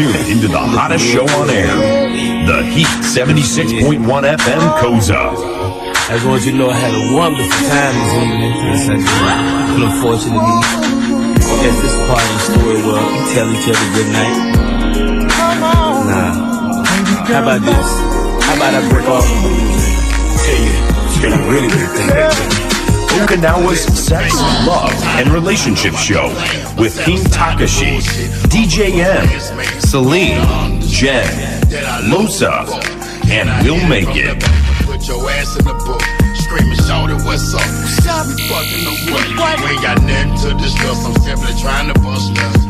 tuned into the hottest show on air, The Heat 76.1 FM Koza. I just want you to know I had a wonderful time this evening. Yes, I did. Unfortunately, I guess this part of the story where we tell each other good night. Nah. How about this? How about I break off? Tell you, you a really good thing. Okinawa's Sex, Love, and Relationship Show with King Takashi, DJ M, Celine, Jen, Losa, and Will Make It. Put your ass in the book. Screaming, shout it, what's up? Stop me fucking the what? We ain't got nothing to discuss. I'm simply trying to bust us.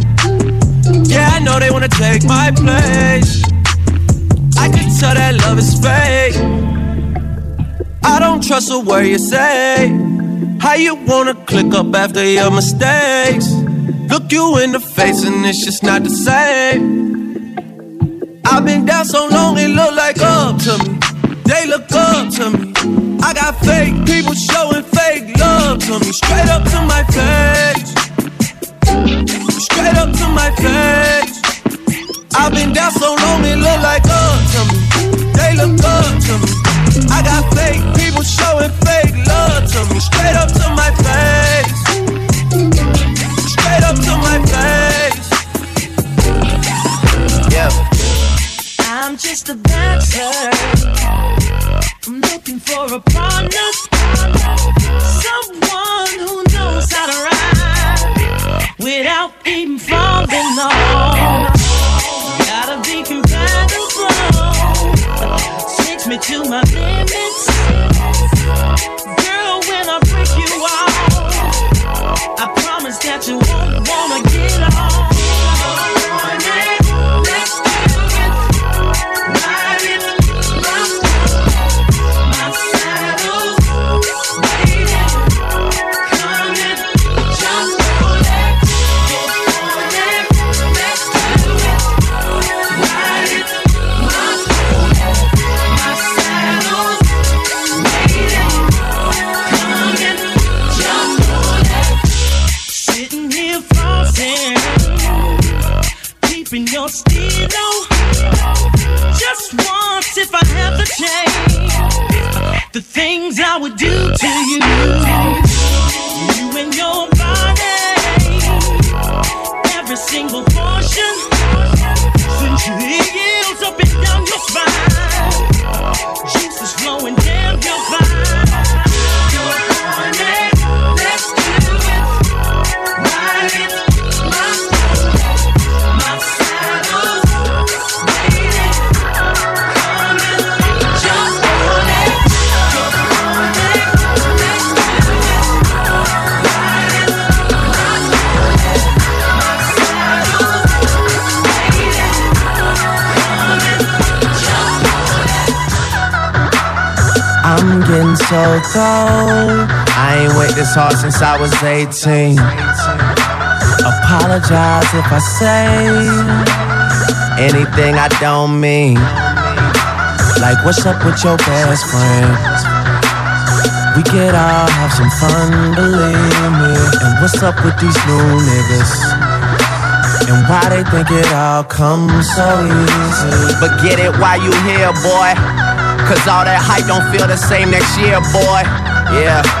Yeah, I know they wanna take my place. I can tell that love is fake. I don't trust a word you say. How you wanna click up after your mistakes? Look you in the face and it's just not the same. I've been down so long it look like up to me. They look up to me. I got fake people showing fake love to me. Straight up to my face. Straight up to my face. I've been down so long it look like uh, up to me. They look uh, up to me. I got fake people showing fake love to me. Straight up to my face. Straight up to my face. Yeah. I'm just a dancer. I'm looking for a partner. Someone who knows how to ride without even falling off. Gotta be compatible. Takes me to my 18. Apologize if I say anything I don't mean. Like, what's up with your best friend? We could all have some fun, believe me. And what's up with these new niggas? And why they think it all comes so easy? But get it while you here, boy. Cause all that hype don't feel the same next year, boy. Yeah.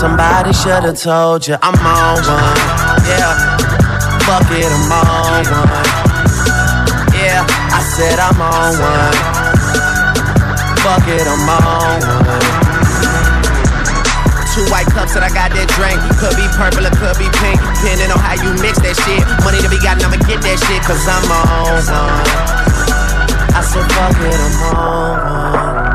Somebody should've told you I'm on one. Yeah, fuck it, I'm on one. Yeah, I said I'm on one. Fuck it, I'm on one. Two white cups that I got that drink. Could be purple or could be pink. Depending on how you mix that shit. Money to be gotten, I'ma get that shit. Cause I'm on one. I said, fuck it, I'm on one.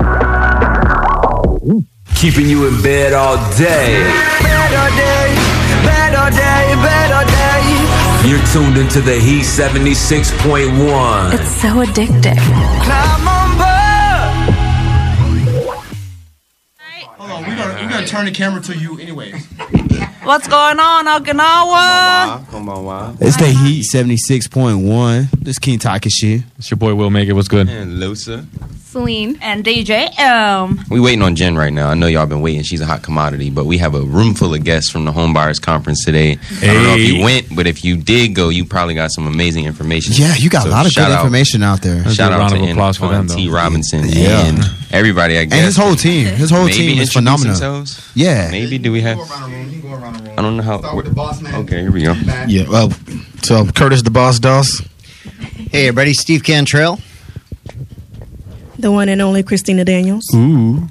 Keeping you in bed all day. Better day, better day, better day. You're tuned into the Heat 76.1. It's so addictive. Climb on board. Hold on, we're gonna, we're gonna turn the camera to you anyways. What's going on, Okinawa? Come on, wow. It's the Heat 76.1. This King Takashi. It's your boy Will Make It. What's good? And Lusa. Celine. And DJ M. Um, we waiting on Jen right now. I know y'all been waiting. She's a hot commodity, but we have a room full of guests from the Home Buyers Conference today. I don't know if you went, but if you did go, you probably got some amazing information. Yeah, you got So a lot of good out- information out there. Let's Shout do a out round to of applause for Antoine them, T. though. Robinson Yeah. and everybody. I guess And his whole team. His whole maybe team is phenomenal. themselves? Yeah. Maybe do we have? Go around the room. You can go around the room. I don't know how. Start with the boss man. Okay, here we go. Yeah, well, so Curtis the Boss Doss. Hey, everybody, Steve Cantrell. The one and only Christina Daniels. Ooh.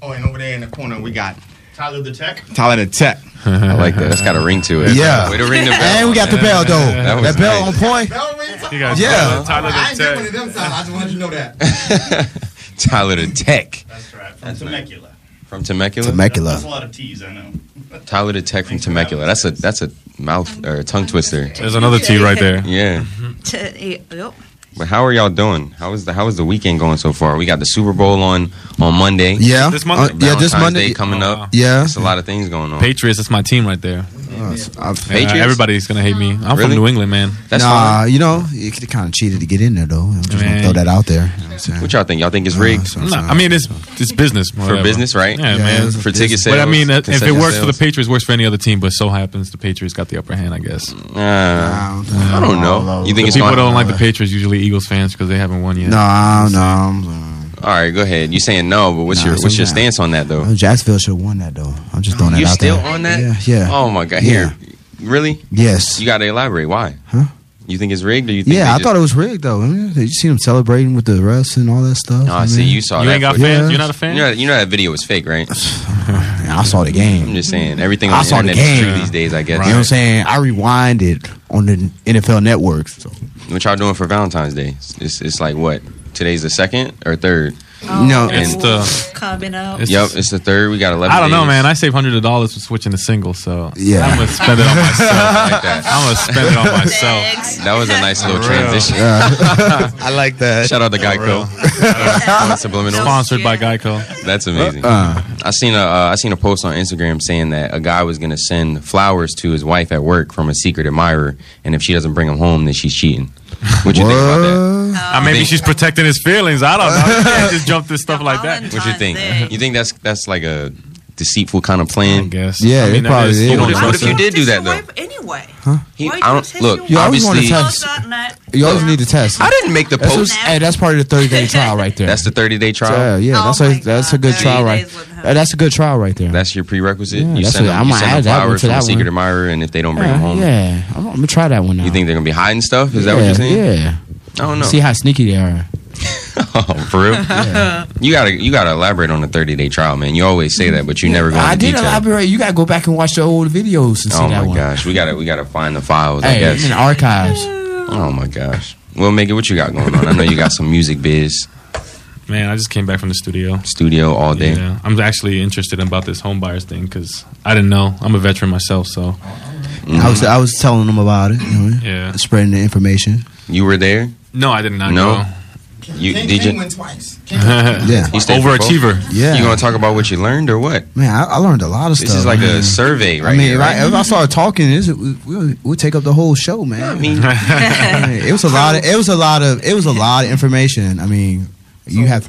Oh, and over there in the corner we got Tyler the Tech. Tyler the Tech. I like that. That's got a ring to it. Yeah. Way to ring the bell. And we got the bell, though. That That, bell nice. on point. Bell ring time. You guys, Yeah. Tyler I ain't the one Tech. of them sounds. I just wanted you to know that. Tyler the Tech That's right. From That's Temecula. from Temecula. Temecula. That's a lot of T's, I know. Tyler the Tech from Temecula. That's a that's a mouth or a tongue twister. There's another T right there. Yeah. T- yep. But how are y'all doing? How is the how is the weekend going so far? We got the Super Bowl on on Monday. Yeah. This Monday? Uh, yeah, this Monday. Day coming Oh, up. Yeah. There's a lot of things going on. Patriots, that's my team right there. Uh, I've- Yeah, Patriots? everybody's gonna hate me. I'm Really? from New England, man. That's nah, fine. you know, you kind of cheated to get in there, though. I'm just going Man. to throw that out there. You know what I'm saying? What y'all think? Y'all think it's Uh, rigged that's what I'm No. I mean, it's it's business for whatever. business, right? Yeah, Yeah, man. it's- For ticket sales. But I mean, uh, if it concession works for the sales? Patriots, works for any other team. But so happens the Patriots got the upper hand, I guess. Uh, I don't know. You think The it's people going? don't like the Patriots usually Eagles fans because they haven't won yet. No, no. I'm, All right, go ahead. You saying no, but what's Nah, your what's your yeah. stance on that though? uh, Jacksonville should have won that, though. I'm just throwing that You out still on that? Yeah, yeah. Oh my god! Yeah. Here, really? Yes. You got to elaborate. Why? Huh? You think it's rigged, or you think? Yeah, I just- thought it was rigged though. I mean, you see them celebrating with the refs and all that stuff. Oh, I see. You saw You that. ain't got footage. fans. Yeah. You're not a fan. You know, you know that video was fake, right? I saw the game. I'm just saying everything I the saw the internet is game. true these days. I guess. You know what I'm saying? I rewinded on the NFL Network. So What y'all doing for Valentine's Day? It's, it's like what? Today's the second or third? no, It's the. Coming up. It's Yep, it's the third. We got eleven. I don't know, days. man. I saved hundred of dollars for switching to single, so Yeah. I'm gonna spend it on myself. like that. I'm gonna spend it on myself. Thanks. That was a nice little For real. transition. I like that. Shout out to Geico. Subliminal. Sponsored by Geico. That's amazing. Uh, I seen a uh, I seen a post on Instagram saying that a guy was gonna send flowers to his wife at work from a secret admirer, and if she doesn't bring them home, then she's cheating. What you think about that? what? Uh, maybe think- she's protecting his feelings. I don't know. You can't just jump to stuff like that. What you think? Valentine's Day. You think that's that's like a deceitful kind of plan? I guess. Yeah, I it mean, that probably is- is. you don't if- know. what if you did do that though? Anyway. He, I don't look. You always wanna Obviously, text. Not that- You always need to test. I didn't make the That's, post. hey, that's part of the 30 day trial right there. That's the thirty day trial. yeah. Oh That's a that's a good trial right. Days with. Uh, That's a good trial right there. That's your prerequisite. Yeah, you send what- them, I'm you gonna send them add that flowers to from a that secret one. admirer, and if they don't bring yeah, them home, yeah. I'm, I'm gonna try that one now. you think they're gonna be hiding stuff? Is that what you're saying? Yeah. I don't know. See how sneaky they are. Oh, for real? You gotta you gotta elaborate on the thirty day trial, man. You always say that, but you never go I did detail. elaborate. You gotta go back and watch the old videos and see Oh that Oh my gosh, we gotta we gotta find the files. I guess. in the archives. Oh my gosh. Well, make it what you got going on. I know you got some music biz Man, I just came back from the studio. studio all day. Yeah, I'm actually interested about this home buyers thing because I didn't know. I'm a veteran myself, so I was I was telling them about it. You know, Yeah. spreading the information. You were there. No, I did not No? go. You King, did King you? went twice. Yeah. You stayed? Overachiever. Yeah. You gonna talk about what you learned or what? Man, I, I learned a lot of This stuff. This is like man. a survey, right? I mean, here, if, right? I, if I started talking, this we, we'll, we'll take up the whole show, man. I mean, I mean, it was a lot of it was a lot of it was a lot of information. I mean, you have.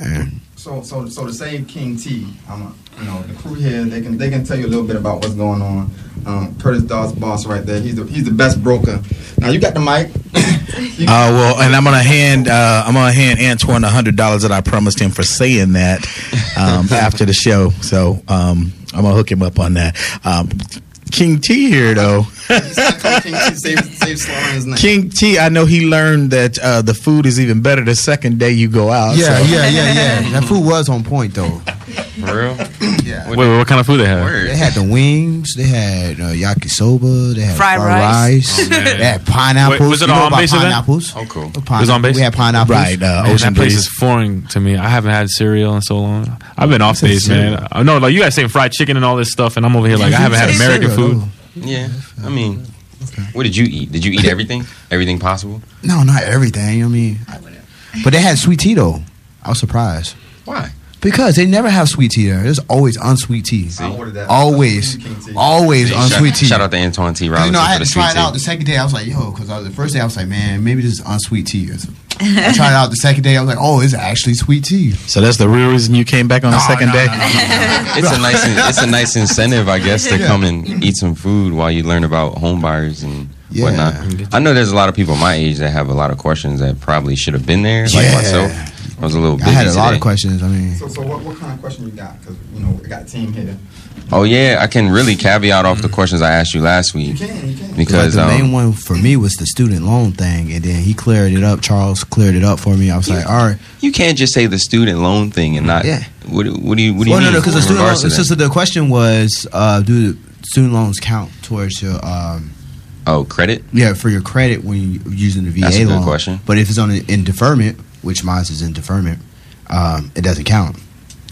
and So, so, so to save King T, I'm a, you know, the crew here, they can, they can tell you a little bit about what's going on. Um, Curtis Dawes, boss, right there. He's the, he's the best broker. Now you got the mic. Uh, well, and I'm gonna hand uh, I'm gonna hand Antoine a hundred dollars that I promised him for saying that um, after the show. So um, I'm gonna hook him up on that. King T here though. King T, save, save his name. King T, I know he learned that uh, the food is even better the second day you go out. yeah, so- yeah, yeah, yeah. That food was on point though. For real? Yeah. Wait, what kind of food they have? Word. They had the wings. They had uh, yakisoba. They had Fried fried, rice. rice. Oh, they had pineapples. Wait, was it you a know home base event? pineapples? Oh, cool. Pine- It was on base? We had pineapples. Right, uh, Man, Ocean that place Breeze. is foreign to me. I haven't had cereal in so long. I've been off base, man. cereal. I know, like you guys saying fried chicken and all this stuff, and I'm over here like I haven't had American cereal, food. Yeah. I mean, what did you eat? Did you eat everything? Everything possible? No, not everything. I mean, but they had sweet tea though. I was surprised Why? Because they never have sweet tea there. There's always unsweet tea. I ordered that. Always, King T. always Shout, unsweet tea. shout out to Antoine T. 'Cause, Robinson You know, I had to try it out the second day. I was like, yo, because the first day I was like, man, maybe this is unsweet tea. I tried it out the second day. I was like, oh, it's actually sweet tea. So that's the real reason you came back on the second no, day. no, no, no. It's a nice, it's a nice incentive, I guess, to Yeah. come and eat some food while you learn about home buyers and Yeah. whatnot. I know there's a lot of people my age that have a lot of questions that probably should have been there, like Yeah. myself. I was a little I had a lot of questions. I mean, So, so what, what kind of question you got? Because, you know, we got a team here. Oh yeah, I can really caveat off the questions I asked you last You week can, you can. because like the um, main one for me was the student loan thing, and then he cleared it up. Charles cleared it up for me. I was like, all right. you can't just say the student loan thing and not. Yeah. What, what do you What do you well, mean? no, no, because the student loan. to that? So the question was, uh, do student loans count towards your um, oh, credit. yeah for your credit when you're using the VA That's a good loan? question. But if it's on in deferment, which mine is in deferment, um, it doesn't count.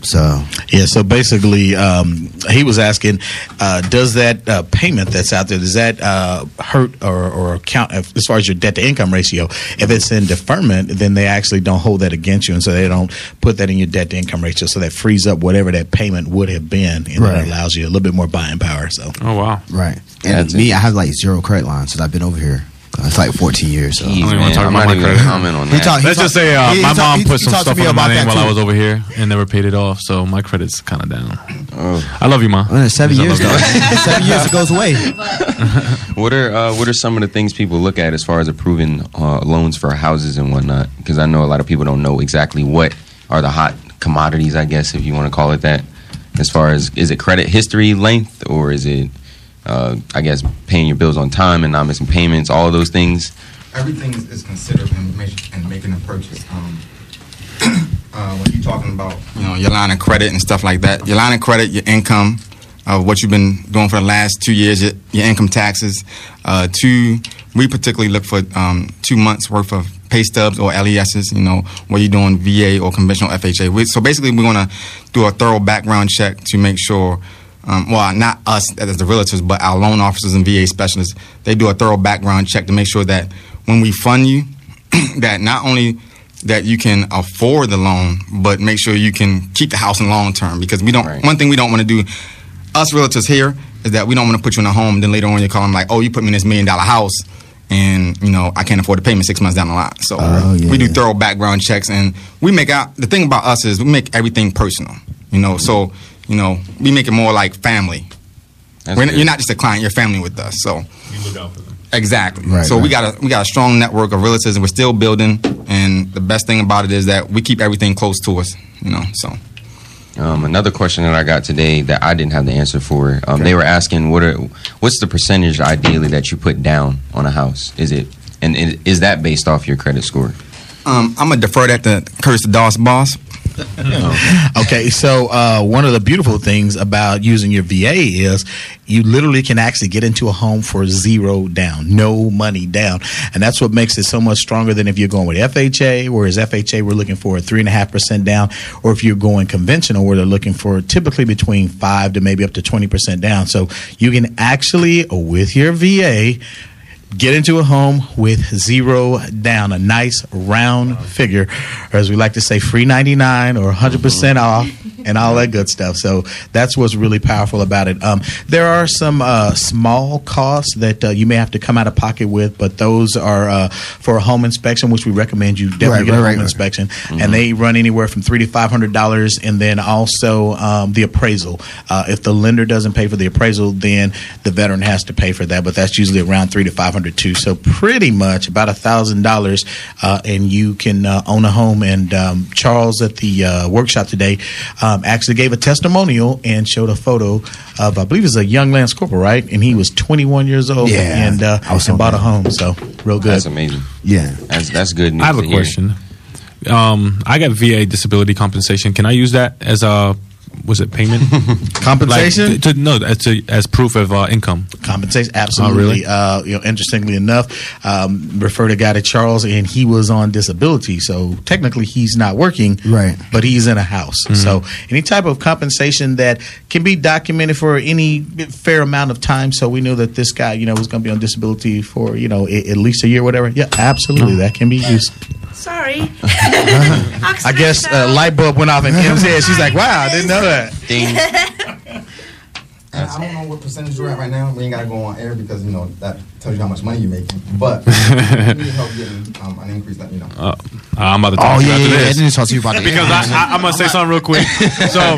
So Yeah, so basically, um, he was asking, uh, does that uh, payment that's out there, does that uh, hurt or, or count if, as far as your debt to income ratio? If it's in deferment, then they actually don't hold that against you, and so they don't put that in your debt to income ratio. So that frees up whatever that payment would have been, and Right. that allows you a little bit more buying power. So, Oh wow. right, and That's me, I have like zero credit lines since I've been over here. It's like 14 years. So. Jeez, wanna talk I'm about not my gonna credit. comment on He that. talked- he Let's just say uh, he my talked- mom put some stuff me under my name while I was over here and never paid it off, so my credit's kind of down. Oh. I love you, mom. Uh, seven years love though. seven years it goes away. What are uh, what are some of the things people look at as far as approving uh, loans for houses and whatnot? Because I know a lot of people don't know exactly what are the hot commodities, I guess, if you want to call it that. As far as is it credit history length or is it, uh, I guess, paying your bills on time and not missing payments? All those things. everything is, considered in, in making a purchase. Um, uh, when you're talking about you know your line of credit and stuff like that, your line of credit, your income, uh, what you've been doing for the last two years, your, your income taxes. Uh, two, we particularly look for um, two months worth of pay stubs or LESs. You know, where you're doing VA or conventional FHA. We, so basically, we want to do a thorough background check to make sure. Um, well, not us as the realtors, but our loan officers and VA specialists. They do a thorough background check to make sure that when we fund you, that not only that you can afford the loan, but make sure you can keep the house in long term. Because we don't. Right. One thing we don't want to do, us realtors here, is that we don't want to put you in a home. Then later on, you call them like, "Oh, you put me in this million dollar house." And you know I can't afford the payment six months down the line, so Oh, we do thorough background checks, and we make out. The thing about us is we make everything personal, you know. So you know we make it more like family. That's We're, you're not just a client; you're family with us. So You look out for them. Exactly. Right, so we got a we got a strong network of realtors, and we're still building. And the best thing about it is that we keep everything close to us. You know, so Um, another question that I got today that I didn't have the answer for. Um, They were asking what are what's the percentage ideally that you put down on a house? Is it and i- is that based off your credit score? um, I'm gonna defer that to Curtis the Doss boss. okay, so uh, one of the beautiful things about using your VA is you literally can actually get into a home for zero down, no money down, and that's what makes it so much stronger than if you're going with FHA. Whereas FHA, we're looking for a three and a half percent down, or if you're going conventional, where they're looking for typically between five to maybe up to twenty percent down. So you can actually, with your VA get into a home with zero down, a nice round figure, or as we like to say, free 99 or 100% off. And all that good stuff. So that's what's really powerful about it. Um, there are some uh, small costs that uh, you may have to come out of pocket with, but those are uh, for a home inspection, which we recommend you definitely Right, get a right, home right, inspection. And they run anywhere from three to five hundred dollars, and then also um, the appraisal. Uh, if the lender doesn't pay for the appraisal, then the veteran has to pay for that. But that's usually around three to five hundred too. So pretty much about a thousand dollars, uh, and you can uh, own a home. And um, Charles at the uh, workshop today um, actually gave a testimonial and showed a photo of I believe it's a young Lance Corporal, right? And he was twenty one years old, Yeah, and uh, I was and bought a home. So real good. That's amazing. Yeah. That's that's good news. I have a hear. question. Um, I got VA disability compensation. Can I use that as a was it payment Compensation? Like, to, to- no, as, to, as proof of uh, income. compensation absolutely Oh, really? uh, you know interestingly enough um, referred a guy to charles and he was on disability so technically he's not working Right. but he's in a house so any type of compensation that can be documented for any fair amount of time so we knew that this guy you know was going to be on disability for you know a- at least a year whatever yeah absolutely that can be used Sorry. i guess uh, light bulb went off in kim's head she's like wow i didn't know that Ding. I don't know what percentage you're at right now. We ain't gotta go on air because you know that tells you how much money you're making. But if you need help getting um, an increase, let me know. Uh, I'm about to talk Oh to you yeah, after yeah, yeah. I this. didn't talk to you about that. because I, I, I'm gonna say something real quick. So,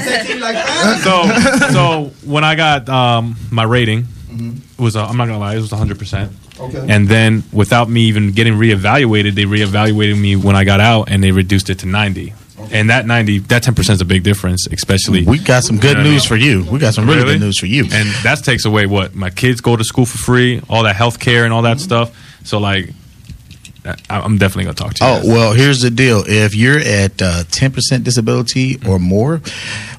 so, so when I got um, my rating, it was uh, I'm not gonna lie, it was 100. percent Okay. And then without me even getting reevaluated, they reevaluated me when I got out, and they reduced it to 90. And that 90, that 10 percent is a big difference, especially. we got some good You know news for you we got some really, Really? good news for you and that takes away what my kids go to school for free, all that health care and all that stuff. So like, I- I'm definitely gonna talk to you. Oh guys. well, here's the deal: if you're at uh, ten percent disability or more,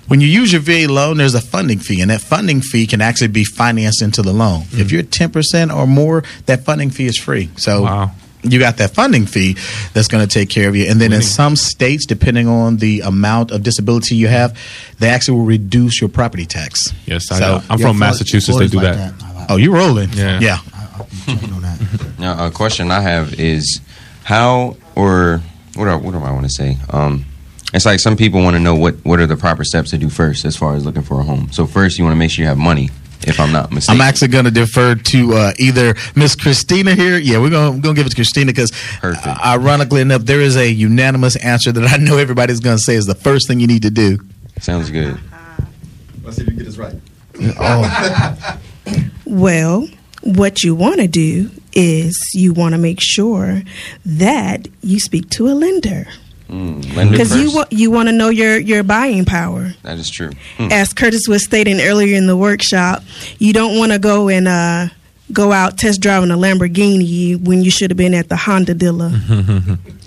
when you use your VA loan, there's a funding fee, and that funding fee can actually be financed into the loan. Mm. If you're ten percent or more, that funding fee is free. So. Wow. You got that funding fee that's going to take care of you, and then in some states, depending on the amount of disability you have, they actually will reduce your property tax. Yes, I So- know. I'm Yeah, from Massachusetts. They do like that. I like- Oh, you're rolling? Yeah. yeah. I'll on that. Now, a question I have is how or what do I, what do I want to say? Um, it's like some people want to know what what are the proper steps to do first as far as looking for a home. So first, you want to make sure you have money. If I'm not mistaken, I'm actually going to defer to uh, either Miss Christina here. Yeah, we're going to give it to Christina because, Perfect. ironically enough, there is a unanimous answer that I know everybody's going to say is the first thing you need to do. sounds good. Let's see if you get this right. Oh, Well, what you want to do is you want to make sure that you speak to a lender Mm, because you first. want you want to know your your buying power. that is true. Hmm. As Curtis was stating earlier in the workshop, you don't want to go and uh, go out test driving a Lamborghini when you should have been at the Honda dealer.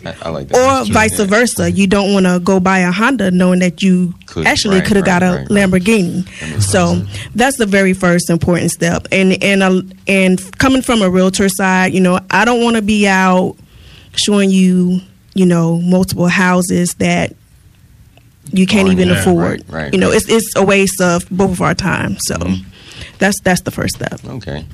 I, I like that. or vice yeah. versa. You don't want to go buy a Honda knowing that you Could- actually right, could have got a right, right. Lamborghini. So that's the very first important step. And and uh, and coming from a realtor side, you know, I don't want to be out showing you, you know, multiple houses that you can't Oh, even yeah, afford. right, right, you know, right. it's it's a waste of both of our time. So Mm-hmm. that's that's the first step. Okay.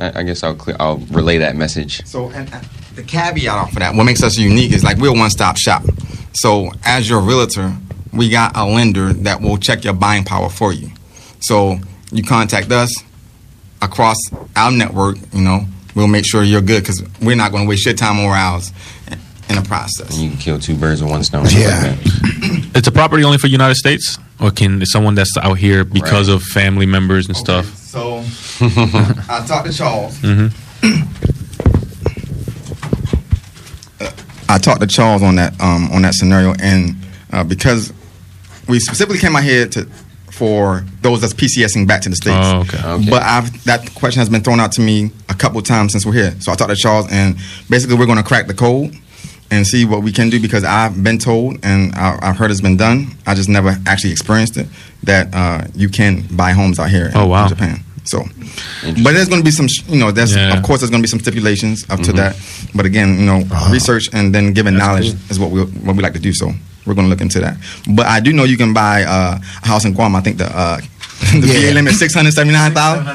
I, I guess I'll clear, I'll relay that message. So, and, and the caveat off of that, what makes us unique is like we're a one-stop shop. So, as your realtor, we got a lender that will check your buying power for you. So, you contact us across our network. You know, we'll make sure you're good because we're not going to waste your time or ours in the process. You can kill two birds with one stone. Yeah. It's a property only for United States, or can someone that's out here because Right. of family members and stuff? So, I talked to Charles. I talked to Charles on that um, on that scenario, and uh, because we specifically came out here to for those that's PCSing back to the states. Oh, okay. Okay. But I've, that question has been thrown out to me a couple times since we're here. So I talked to Charles, and basically we're going to crack the code and see what we can do because I've been told and I, I've heard it's been done. I just never actually experienced it that uh, you can buy homes out here Oh, in wow. Japan. So, but there's going to be some, you know, there's Yeah. of course there's going to be some stipulations up to that. But again, you know, research and then giving knowledge is what we what we like to do. So we're going to look into that. But I do know you can buy uh, a house in Guam. I think the uh, the Yeah. VA limit six hundred seventy nine thousand.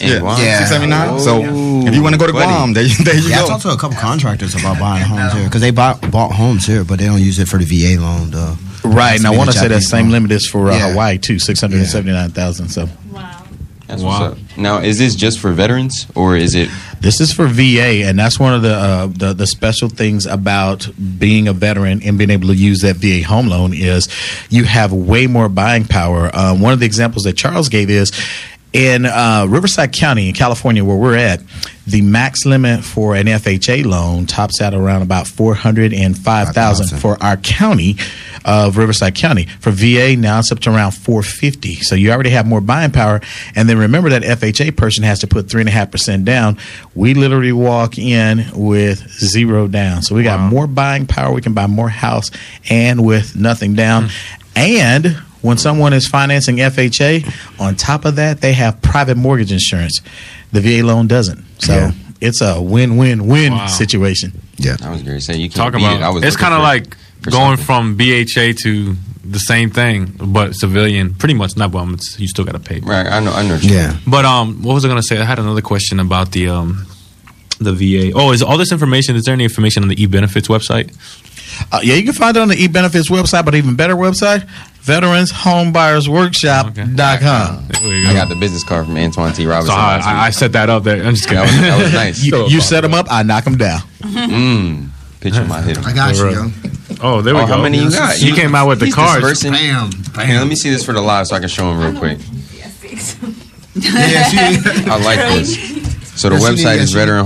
Yeah, Guam? six seventy nine. So if you want to go to Buddy. Guam, there, there you Yeah, I talked to a couple contractors about buying homes here because they bought bought homes here, but they don't use it for the VA loan. Though. Right, and I want to say that same loan. limit is for uh, Yeah. Hawaii too, six hundred and seventy nine thousand. So That's what's up. Now, is this just for veterans or is it? This is for VA, and that's one of the, uh, the the special things about being a veteran and being able to use that VA home loan is you have way more buying power. Um, one of the examples that Charles gave is in uh, Riverside County in California, where we're at. The max limit for an FHA loan tops out around about four hundred and five thousand for our county of Riverside County. For VA, now it's up to around four fifty. So you already have more buying power. And then remember that FHA person has to put three and a half percent down. We literally walk in with zero down. So we got more buying power. We can buy more house and with nothing down. And when someone is financing FHA, on top of that, they have private mortgage insurance. The VA loan doesn't. So Yeah. it's a win-win-win Wow. situation. Yeah, I was going to say you can't Talk about it. I was it's kind of like going something. from BHA to the same thing, but civilian. Pretty much not. Well, it's, you still got to pay. Right, I know. I know. Yeah. But um, what was I going to say? I had another question about the um, the VA. Oh, is all this information? Is there any information on the e benefits website? Uh, yeah, you can find it on the eBenefits website, but even better website, veteranshomebuyersworkshop.com. I got the business card from Antoine T. So I, I, I set that up there. I'm just kidding. That was, that was nice. You, you set them up, I knock them down. Mm, picture my hit 'em. I got you, yo. Oh, there we Oh, go. how many you got? You came out with the He's cards. This person. Bam, Here, let me see this for the live so I can show him real quick. Yeah, she, I like this. So the website is yes, she did. I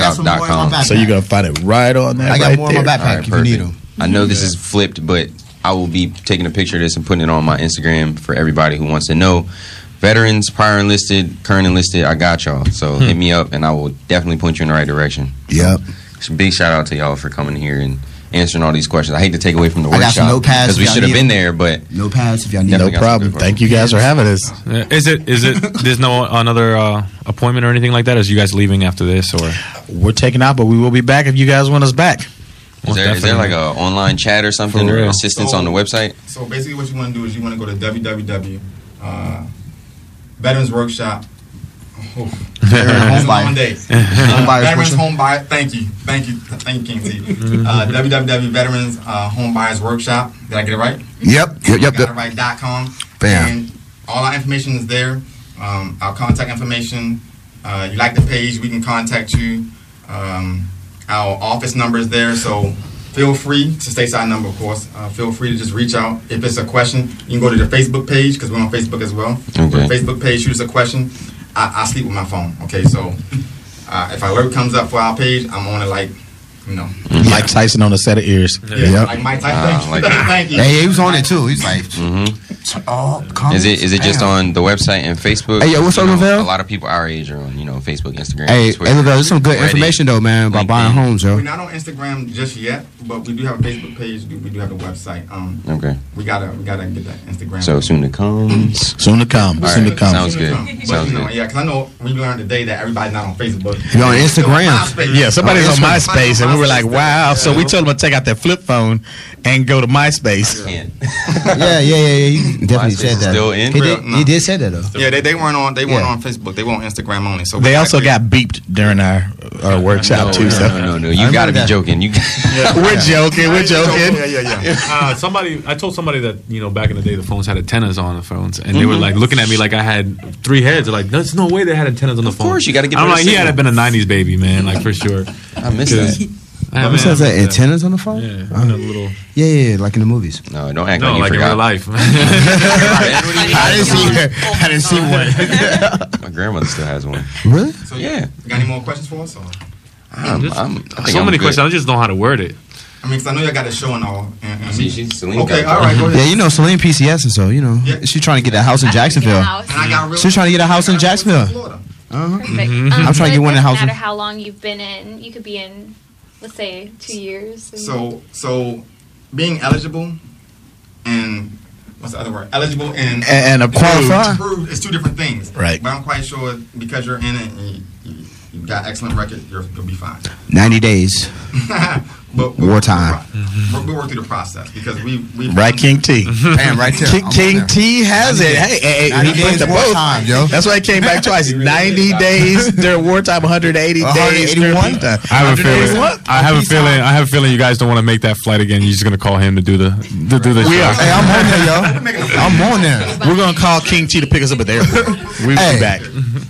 got some more in my veteranhomebuyersworkshop.com. So you're going to find it right on that I got right more in there. my backpack All right, if you need them. I know this is flipped, but I will be taking a picture of this and putting it on my Instagram for everybody who wants to know. Veterans, prior enlisted, current enlisted, I got y'all. So Hmm. hit me up and I will definitely point you in the right direction. Yep. So big shout out to y'all for coming here and answering all these questions. I hate to take away from the I got some workshop notepads because we if y'all should have need been them. there, but No pads if y'all need No Definitely got some problem. good Thank you guys for having us. Yeah, Is it? Is it? There's no another uh, appointment or anything like that. Is you guys leaving after this or? We're taking out, but we will be back if you guys want us back. is there, is there like a online chat or something For or real. assistance on the website? So basically, what you want to do is you want to go to www. Uh, Veterans Workshop. Oh, Veteran it's a home long buyer. day. Home buyers Veterans Workshop. Home Buyer. Thank you, thank you, thank you, King T. Uh, www. Veterans uh, Home Buyers Workshop. Did I get it right? Yep, yep, yep, Got it right. Dot com. Bam. And all our information is there. Um, our contact information. Uh, you like the page, we can contact you. Um, our office number is there, so feel free to stateside number, of course. Uh, feel free to just reach out. If it's a question, you can go to the Facebook page because we're on Facebook as well. Okay. Facebook page, shoot us a question. I, I sleep with my phone. Okay, so uh, if alert comes up for our page, I'm on it like, you know, Mike Tyson on a set of ears. yeah, like Mike Tyson. Ah, Thank you. like. Thank you. Hey, he was on it too. He's like, Mm-hmm. oh, Is it is it just bam. on the website and Facebook? Hey, yo, what's up, know, Lavelle? A lot of people our age are on you know Facebook, Instagram. Hey, Twitter, hey, there's some good Reddit. information though, man, about buying homes, yo. We're not on Instagram just yet, but we do have a Facebook page. We we do have a website. Um, Okay, we gotta we gotta get that Instagram. so soon to come. Soon to come. All Soon right, to come. sounds good. But, Sounds you know, good. yeah, because I know we learned today that everybody's not on Facebook. You're on Instagram. Yeah, somebody's Oh, on MySpace, and we were like, MySpace. "Wow!" So we told them to take out their flip phone and go to MySpace. Yeah, yeah, yeah, yeah. He definitely MySpace said that. still in? He did, No. he did say that though. Yeah, they, they weren't on they weren't Yeah. on Facebook. They were on Instagram only. So They also gotta beeped during our our workshop No, too. no, So no, no, no. I You got to be that. joking. You. we're joking. We're joking. Yeah, yeah, yeah. Uh, somebody, I told somebody that you know back in the day the phones had antennas on the phones, and they were like looking at me like I had three heads. They're like, "There's no way they had antennas on the phone." Of course, you gotta get I'm better like, he had signal. been a '90s baby, man, like for sure. I missed that. I What man, says that? missed Antennas on the phone? Yeah, Uh, in a little. yeah, yeah, yeah, like in the movies. No, don't act No, like you like in real life. I didn't see. I didn't see one. My grandmother still has one. really? So Yeah. You got any more questions for us? Or? I'm, Just- I'm, I think so I'm many good. questions. I just know how to word it. I mean, because I know you got a show and all. And, and See, she's Celine. okay, got all it. right, go ahead. Yeah, you know Celine PCS, and so you know Yeah. she's trying to get that house in Jacksonville. And I got a real She's trying to get a house in I got a real Jacksonville. Florida. Uh-huh. Perfect. I'm trying to get it one in the doesn't matter how long you've been in. You could be in, let's say, two years. So so being eligible and what's the other word? Eligible and And a qualified. approved is two different things. Right. But I'm quite sure because you're in it and you, you, you've got excellent record, you're, you'll be fine. Ninety days. but Wartime. we we work through the process because we we Right, King T. Damn, right there. King, King. T has it. Hey, hey, hey he put days the both. wartime, yo. That's why he came back twice. 90 days during wartime, 180 days during 181? peacetime. I have a feeling. I have a feeling. I have a feeling you guys don't want to make that flight again. You're just gonna call him to do the to do the We show. are. Hey, I'm on there, yo. I'm on there. We're gonna call King T to pick us up at the airport. We'll Hey. be back.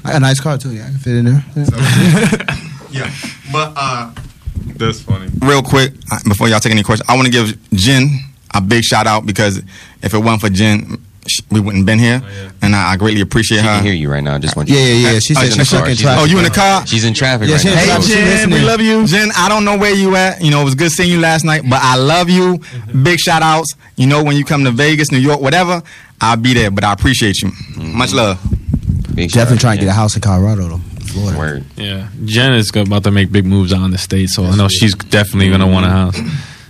I got a nice car too. Yeah, I can fit in there. yeah. But uh, That's funny. real quick uh, before y'all take any questions, I want to give Jen a big shout out because if it wasn't for Jen, we wouldn't been here, and I, I greatly appreciate She her. can hear you right now. I just want Yeah, you. yeah, yeah. She Oh, said in the she's car. in She's- traffic. Oh, you in the car? She's in traffic Yeah, right she- now. Hey, Hey, Jen, we love you. Jen, I don't know where you at. You know, it was good seeing you last night, but I love you. Big shout outs. You know, when you come to Vegas, New York, whatever, I'll be there, but I appreciate you. Much love. Big Definitely out trying to get a house in Colorado though. Florida. Word. Yeah, Jen is about to make big moves on the state, so I know she's definitely gonna want a house.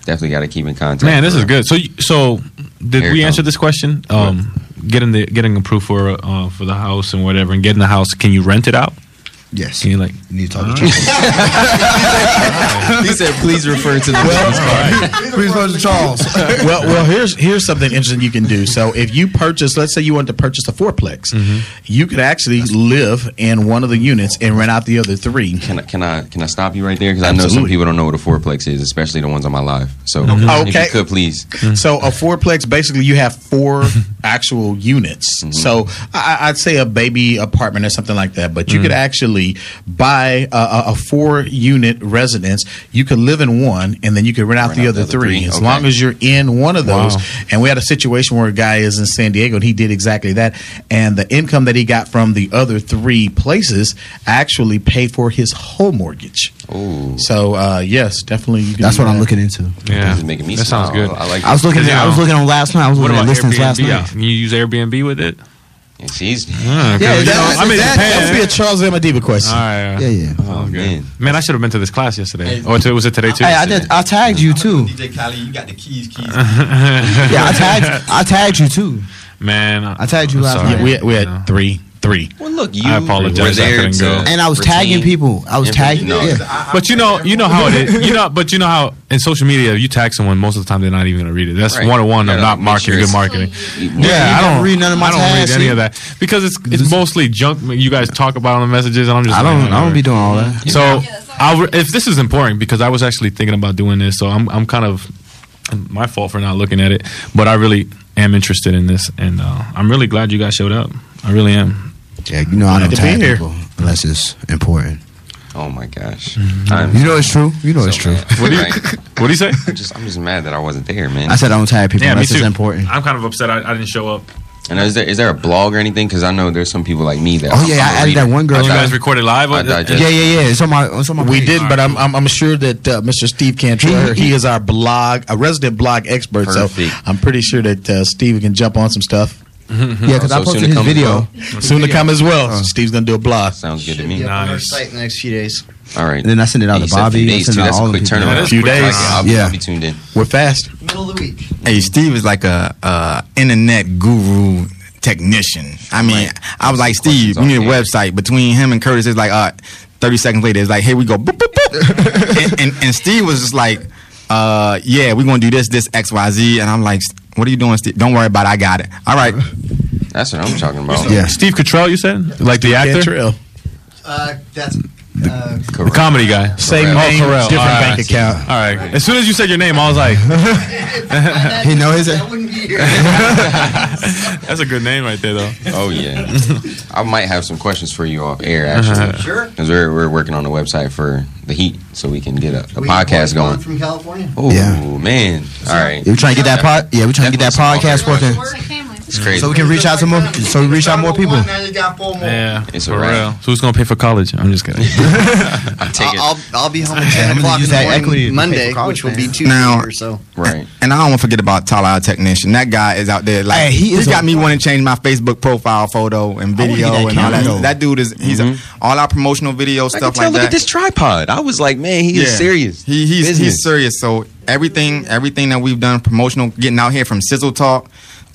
Definitely got to keep in contact. Man, this is her. good. So, so did Here we answer this question? Um, getting the getting approved for uh, for the house and whatever, and getting the house. Can you rent it out? Yes. Can you like? You need to talk to Charles. he said, "Please refer to the business card." Please go to Charles. well, well, here's here's something interesting you can do. So, if you purchase, let's say you want to purchase a fourplex, mm-hmm. you could actually live in one of the units and rent out the other three. Can I, can I can I stop you right there? Because I know some people don't know what a fourplex is, especially the ones on my live. So mm-hmm. if Okay. you could please. Mm-hmm. So a fourplex, basically, you have four actual units. So I, I'd say a baby apartment or something like that. But you could actually buy a, a, a four-unit residence. You could live in one, and then you could rent out Rent the out other the other three, three. as Okay. long as you're in one of those. Wow. And we had a situation where a guy is in San Diego, and he did exactly that. And the income that he got from the other three places actually paid for his whole mortgage. Ooh, So uh, yes, definitely. You can That's do what I'm looking into. Yeah, this making me that sounds good. I like. I was looking. At, I was looking on last night. I was looking at about listings last Airbnb? night. Yeah, Can you use Airbnb with it? And she's. Yeah, Yeah, you know, that, I mean, it that, depends. that would be a Charles M. Adiba question. All right. Yeah, yeah. Oh, oh man. Man, I should have been to this class yesterday. Or to, was it today too? Hey, I did. I tagged you too. DJ Khaled, you got the keys, keys. Yeah, I tagged. I tagged you too. Man, I tagged you I'm last sorry. night. we, had- we had know. three. Three. Well, look, you I apologize, were I couldn't go. And I was retain tagging people. I was tagging. information. Yeah. But you know, you know how it is. You know, but you know how in social media, if you tag someone, most of the time they're not even going to read it. That's Right. one on one of Gotta not marketing, sure good it's- marketing. Yeah, Yeah, I don't don't read none of my I don't tags, read any see? of that because it's it's mostly junk. You guys talk about on the messages, and I'm just I don't. like, I don't be doing all that. So, I'll, re- if this is important, because I was actually thinking about doing this, so I'm I'm kind of my fault for not looking at it, but I really am interested in this, and uh, I'm really glad you guys showed up. I really am. Yeah, you know I Glad don't to be tag here. people unless it's important. Oh my gosh. Mm-hmm. I'm You know it's true. You know so it's true. mad. What do you Right. What do you say? I'm just I'm just mad that I wasn't there, man. I said I don't tag people Yeah, me unless it's important. I'm kind of upset I, I didn't show up. And is there is there a blog or anything? Because I know there's some people like me that. Oh I'm- yeah, I'm a I added that one girl. You guys recorded live? I digest. Yeah, yeah, yeah. It's on my. It's on my. We page. didn't, but I'm, I'm I'm sure that uh, Mr. Steve Cantrell, he, He- is our blog, a resident blog expert. So I'm pretty sure that uh, Steve can jump on some stuff. Yeah, because I So soon posted to his come video. well? Soon to come as well. So Steve's gonna do a blog. Sounds good to me. Be up on our Nice. site in the next few days. All right. And then I send it out He to said Bobby. few I days sent too. it out That's a the quick people. turnaround. That is Few days. I'll, be, Yeah. I'll be tuned in. We're fast. Middle of the week. Hey, Steve is like a, a internet guru technician. I mean, I was like, Steve, we need a website. Between him and Curtis, it's like, uh, 30 seconds later, it's like, here we go. Boop, boop, boop. and, and, and Steve was just like, uh, yeah, we're going to do this, this, X, Y, Z. And I'm like, what are you doing, Steve? Don't worry about it. I got it. All right. That's what I'm talking about. Yeah. Steve Cottrell, you said, like the actor, Cantrell. Uh, that's uh, the comedy guy. Same Oh, name, Carell. different All bank right. account. All right. As soon as you said your name, I was like, He know his. That wouldn't be here. that's a good name right there, though. Oh yeah. I might have some questions for you off air Uh-huh. actually. Sure. Because we're we're working on the website for the heat, so we can get a, a We podcast going. from California. Oh Yeah. man! All right. Yeah, we trying to get that pod. Yeah, we trying to get that podcast working, It's crazy. so we can reach out to more. So we reach out more people. Now you got four more. Yeah, It's for real. So who's gonna pay for college? I'm just kidding. I take it. I'll, I'll I'll be home at ten o'clock in the morning equity to pay for Monday, college, which will be man. Tuesday Now- or so. right. And I don't want to forget about Tyler, our technician. That guy is out there. Like Hey, he he is got a- me wanting to change my Facebook profile photo and video get that and all that. camera. That dude is he's a, mm-hmm. all our promotional video I can stuff tell. like look that. at this tripod. I was like, man, he is serious. He he's Business. he's serious. So everything everything that we've done promotional, getting out here from Sizzle Talk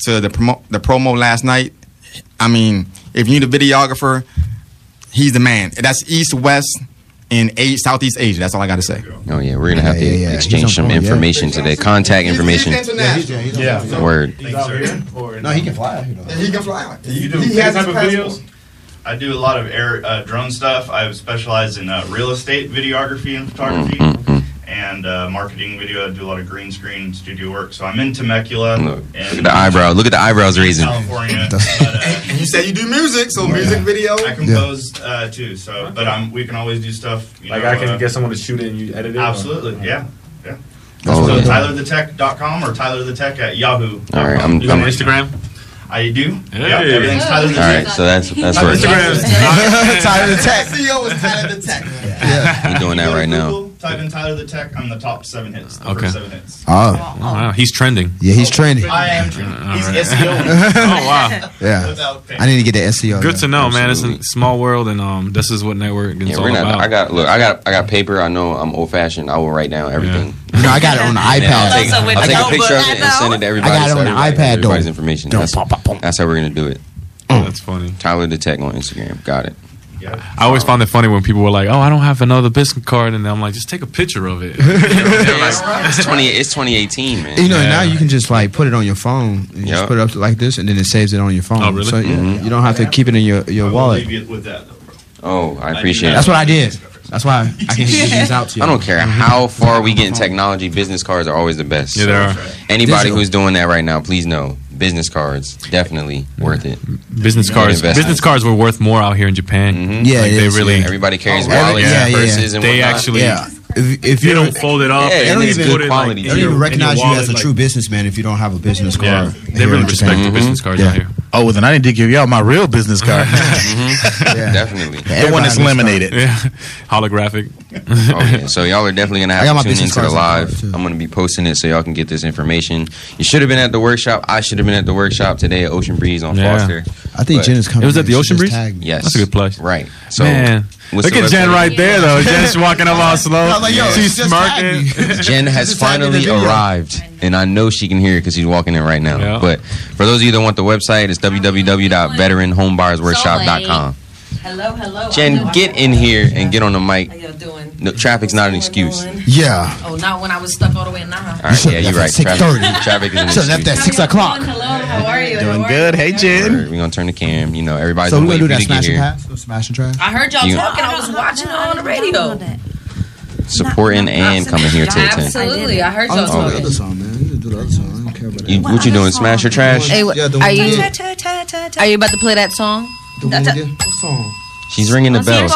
to the promo the promo last night. I mean, if you need a videographer, he's the man. That's east west in A- Southeast Asia. That's all I got to say. Oh yeah, we're gonna have to Yeah, yeah, yeah. exchange some point, yeah. information today. Contact information. Yeah. Word. No, he can fly. He can fly. You do He has type of videos? I do a lot of air uh, drone stuff. I specialize in uh, real estate videography and photography and uh, marketing video. I do a lot of green screen studio work. So I'm in Temecula Look and at the eyebrow. Look at the eyebrows raising. California. And you said you do music, so music video. I compose uh, too. So, but I'm we can always do stuff. You Like know, I can uh, get someone to shoot it and you edit it. or- Absolutely, yeah, yeah. Oh, so yeah. TylerTheTech.com or TylerTheTech at Yahoo. All right, I'm- I'm- on Instagram? I do. Hey. Yeah, everything's Tyler the All right, so that's that's Tyler working. Tyler the Tech. CEO is Tyler the Tech. Yeah. We're doing that right now. Google, Type in Tyler the Tech. I'm the top seven hits. The Okay. first seven hits. Oh. Oh, wow, he's trending. Yeah, he's trending. I am trending. He's Alright. SEO. oh wow. Yeah. I need to get the SEO. Good to know, man. It's a small world, and um, this is what network is Yeah, all we're not. about. I got look. I got I got paper. I know I'm old fashioned. I will write down everything. You know, I got it on the And then I'll iPad. take, I'll take a picture of it and send it to everybody. I got it so on the iPad, Everybody's information. That's, that's how we're gonna do it. That's funny. Tyler the Tech on Instagram. Got it. I always found it funny when people were like, "Oh, I don't have another business card," and I'm like, "Just take a picture of it." It's twenty. It's 2018, man. You know, now you can just like put it on your phone. And Yep. just put it up like this, and then it saves it on your phone. Oh, really? So yeah, Mhm. you don't have to keep it in your your I wallet. leave you with that. though, bro. Oh, I appreciate That's what I did. That's why I can give these out to you. I don't care how far we get in technology. Business cards are always the best. Yeah, they are. Anybody Digital. who's doing that right now, please know business cards definitely worth it. business Good cards. investment. Business cards were worth more out here in Japan. Mhm. Yeah, like it they is, really. yeah. Everybody carries Oh, wallets, yeah, and yeah, yeah. purses, and They whatnot. actually. Yeah. If, if you don't don't, fold it up. Yeah, and they don't even put it quality. like, they don't even your- in recognize you as a like- true businessman if you don't have a business Yeah, card. they really in respect Japan. the business cards Yeah. out here. Oh, well, then I need to give y'all my real business card. Mm-hmm. Yeah. Definitely. the one that's laminated. Yeah, holographic. Oh yeah. So y'all are definitely gonna I got have my to tune business into the cards live. card. I'm gonna be posting it so y'all can get this information. You should have been at the workshop. I should have been at the workshop today at Ocean Breeze on Yeah. Foster. I think But- Jen is coming. It was at the Ocean Breeze? Yes, That's a good place. Right. So Man, what's look at Jen website? right there though. Jen's walking up all slow. Like, yo, She's just smirking. Jen has Just tagged me in the finally arrived, and I know she can hear it because she's walking in right now. Yeah. But for those of you that want the website, it's www.veteranhomebuyersworkshop.com. Hello, hello. Jen, get in here and get on the mic. How y'all doing? No, traffic's not an excuse. Yeah. Oh, not when I was stuck all the way in Naha. All right, should've yeah, you're right. left Traffic, 6:30. traffic is an Should have left at six o'clock. Hello, how are you? Doing good. Hey, Jen. We're gonna turn the cam. You know, everybody's So we're gonna waiting do for you that to get smash and pass, smash and trash. I heard y'all talking. I was watching on the radio. Supporting and coming here to attend. Absolutely, I heard y'all that's the talking. other song, man. You do the other song. I don't care about that. What you doing? Smash or trash? Hey, Yeah, the are one we you did. are you about to play that song? The one we did. What song? She's ringing the bell.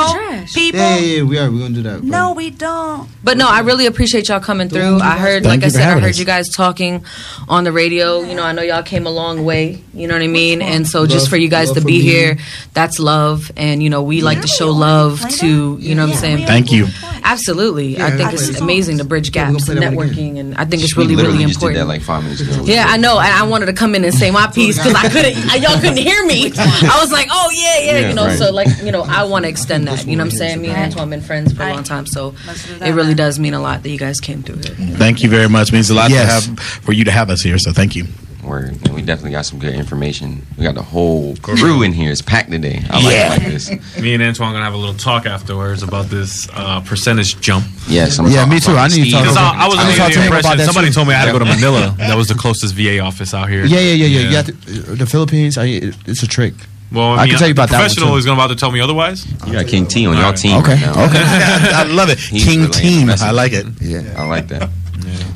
People. Yeah, yeah, yeah. We are. We're gonna do that. bro. No, we don't. But no, I really appreciate y'all coming through. I heard, Thank like I said, I heard us. you guys talking on the radio. You know, I know y'all came a long way. You know what I mean? And so just for you guys to for be me. here, that's love. And you know, we like to show love to. You know what I'm saying? Thank you. Absolutely. I think I it's amazing to bridge gaps gonna and play that one networking, and I think it's We really, literally really just did that important. like five minutes ago. Yeah, I know, and I wanted to come in and say my piece because I couldn't. Y'all couldn't hear me. I was like, "Oh yeah, yeah," Yeah, you know. So like, you know, I want to extend that. You know what I'm saying? Me and Antoine have been friends for a long time, so it really does mean a lot that you guys came through here. Thank you very much. means a lot Yes. to have for you to have us here. So thank you. Word. And we definitely got some good information. We got the whole crew in here. It's packed today. I like it like this. Me and Antoine gonna have a little talk afterwards about this uh, percentage jump. Yes. I'm Yeah, talking me too. I need to talk I, I was I under talk the to him about impression that somebody too. told me I had to go to Yeah. Manila. That was the closest VA office out here. Yeah, yeah, yeah, yeah. You got the, the Philippines. I, it- it's a trick. Well, I I, mean, can tell you about the that one, Professional too. is going to about to tell me otherwise. You got King T on y'all Alright. team. Okay, right okay. I love it. He's King team. I like it. Yeah. I like that.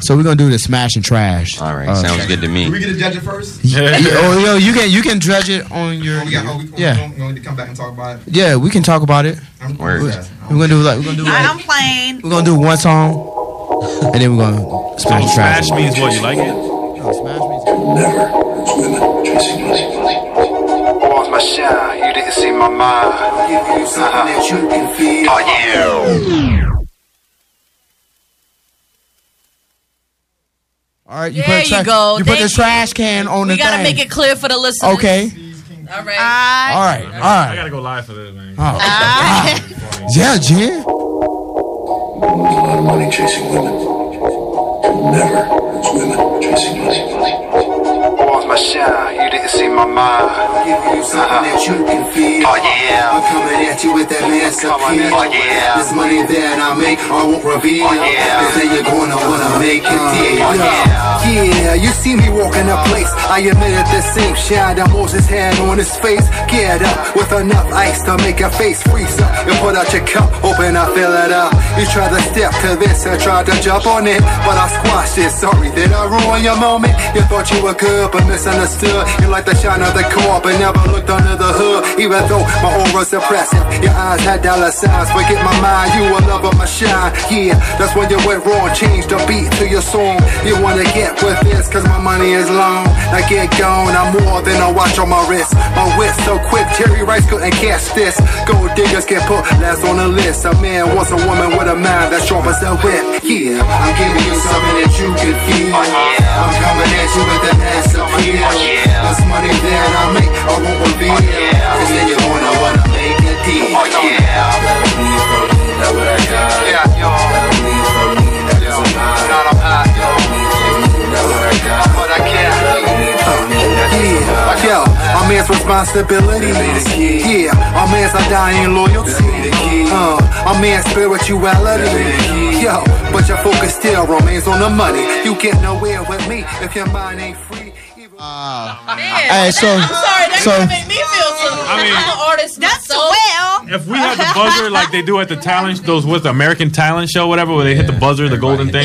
So we're gonna do the smash and trash. All right. Uh, Sounds good to Do me. we get to judge it first? Yeah, oh, yo, you can you can dredge it on your. Oh, we got, oh, we, yeah, we going to come back and talk about it. yeah, we can talk about it. I'm, We're, we're gonna do like we're gonna do like I'm playing. we're gonna do one song, and then we're gonna smash and trash. Smash means what? You like it? No, smash means Lost my shine, you didn't see my mind. Uh-huh. Oh yeah. All right, you There put, a you tra- go. You put the trash can on the. We the gotta thing. make it clear for the listeners. Okay. All right. All right. All I got to go live for this, man. Oh. Yeah, Jen. a lot of money chasing women. Never hurts women chasing money. My shine, you didn't see my mind. Giving you something that you can feel. Oh yeah. I'm coming at you with that mass appeal. Oh yeah. This money that I make, I won't reveal. Oh yeah. Cause then you're gonna wanna make a uh, deal. Oh yeah. Yeah, you see me walking the place. I admitted the same shine that Moses had on his face. Get up with enough ice to make your face freeze up. You put out your cup, open I fill it up. You tried to step to this I tried to jump on it, but I squashed it. Sorry, that I ruin your moment? You thought you were good, but misunderstood. You like the shine of the car, but never looked under the hood. Even though my aura's impressive, your eyes had dollar signs. Forget my mind, you a love my shine. Yeah, that's when you went wrong. Change the beat to your song. You wanna get with this, cause my money is long. Now get gone, I'm more than a watch on my wrist. My wit so quick, Jerry Rice couldn't catch this. Gold diggers get put last on the list. A man wants a woman with a mind that's sharp as a whip. Yeah, I'm giving you something that you can feel. I'm coming at you with an ass appeal. This money that I make, I won't reveal. Cause then you're gonna wanna make a deal. Oh yeah. Yeah, yo. Yo, not I'm hot, yo. But I can't. Yeah, yo, a man's responsibility. Yeah, a man's undying loyalty. Uh, a man's spirituality. Yo, but your focus still remains on the money. You get nowhere with me if your mind ain't free. Hey, so I'm sorry, that so gonna make me feel so. I mean- I'm an artist. That's so well. If we had the buzzer like they do at the talent, those with the American talent show, whatever, where they hit the buzzer, the golden thing.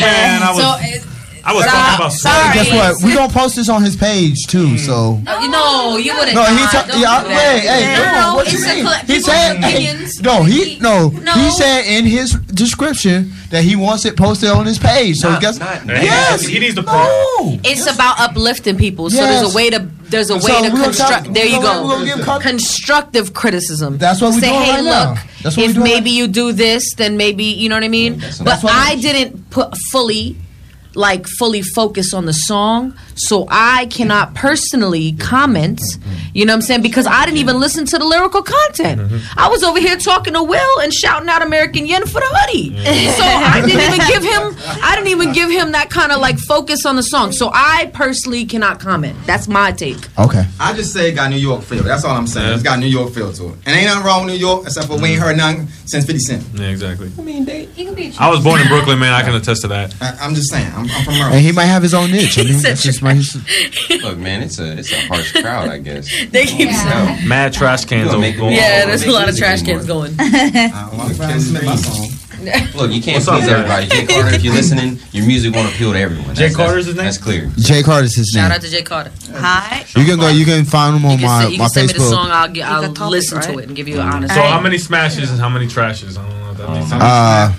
Man, I was, So, I was talking about sorry. Guess what? We gonna post this on his page too. Mm. So no, you know, you wouldn't. no, he not. ta- yeah, do that. wait, hey, come on, what you mean? He said, opinions. no, he no, No. he said in his description that he wants it posted on his page. So guess yes, he needs to no. It's about uplifting people. So there's a way to there's a So way to construct. talk- there you go. we gonna give con- constructive criticism. That's what we say. doing hey, right look. That's what we if doing maybe you do this, then maybe you know what I mean. but I didn't put fully. Like fully focus on the song, so I cannot personally comment. You know what I'm saying? Because I didn't even listen to the lyrical content. Mm-hmm. I was over here talking to Will and shouting out American Yen for the hoodie. Mm-hmm. so I didn't even give him. I didn't even give him that kind of like focus on the song. So I personally cannot comment. That's my take. Okay. I just say it got New York feel. That's all I'm saying. It's got New York feel to it. And ain't nothing wrong with New York except for we ain't heard nothing since 50 Cent. Yeah, exactly. I mean, they. Can be I was born in Brooklyn, man. I can attest to that. I, I'm just saying. I'm, I'm from Maryland. And he might have his own niche. I mean, that's just my. Look, man, it's a it's a harsh crowd, I guess. They keep Yeah. Mad trash cans gonna over. Yeah, there's a lot of trash cans going. Look, you can't What's please man? everybody. Jay Carter, if you're listening, your music won't appeal to everyone. Jay That's- Carter's that's- his name? That's clear. Jay Carter's his name. Shout out to Jay Carter. Hi. You can go. You can find him on You can, my send, you my can send me the Facebook. song. I'll, get, I'll topic, listen to it and give you an mm. honest. So how many smashes and how many trashes? I don't know if that makes sense. Uh,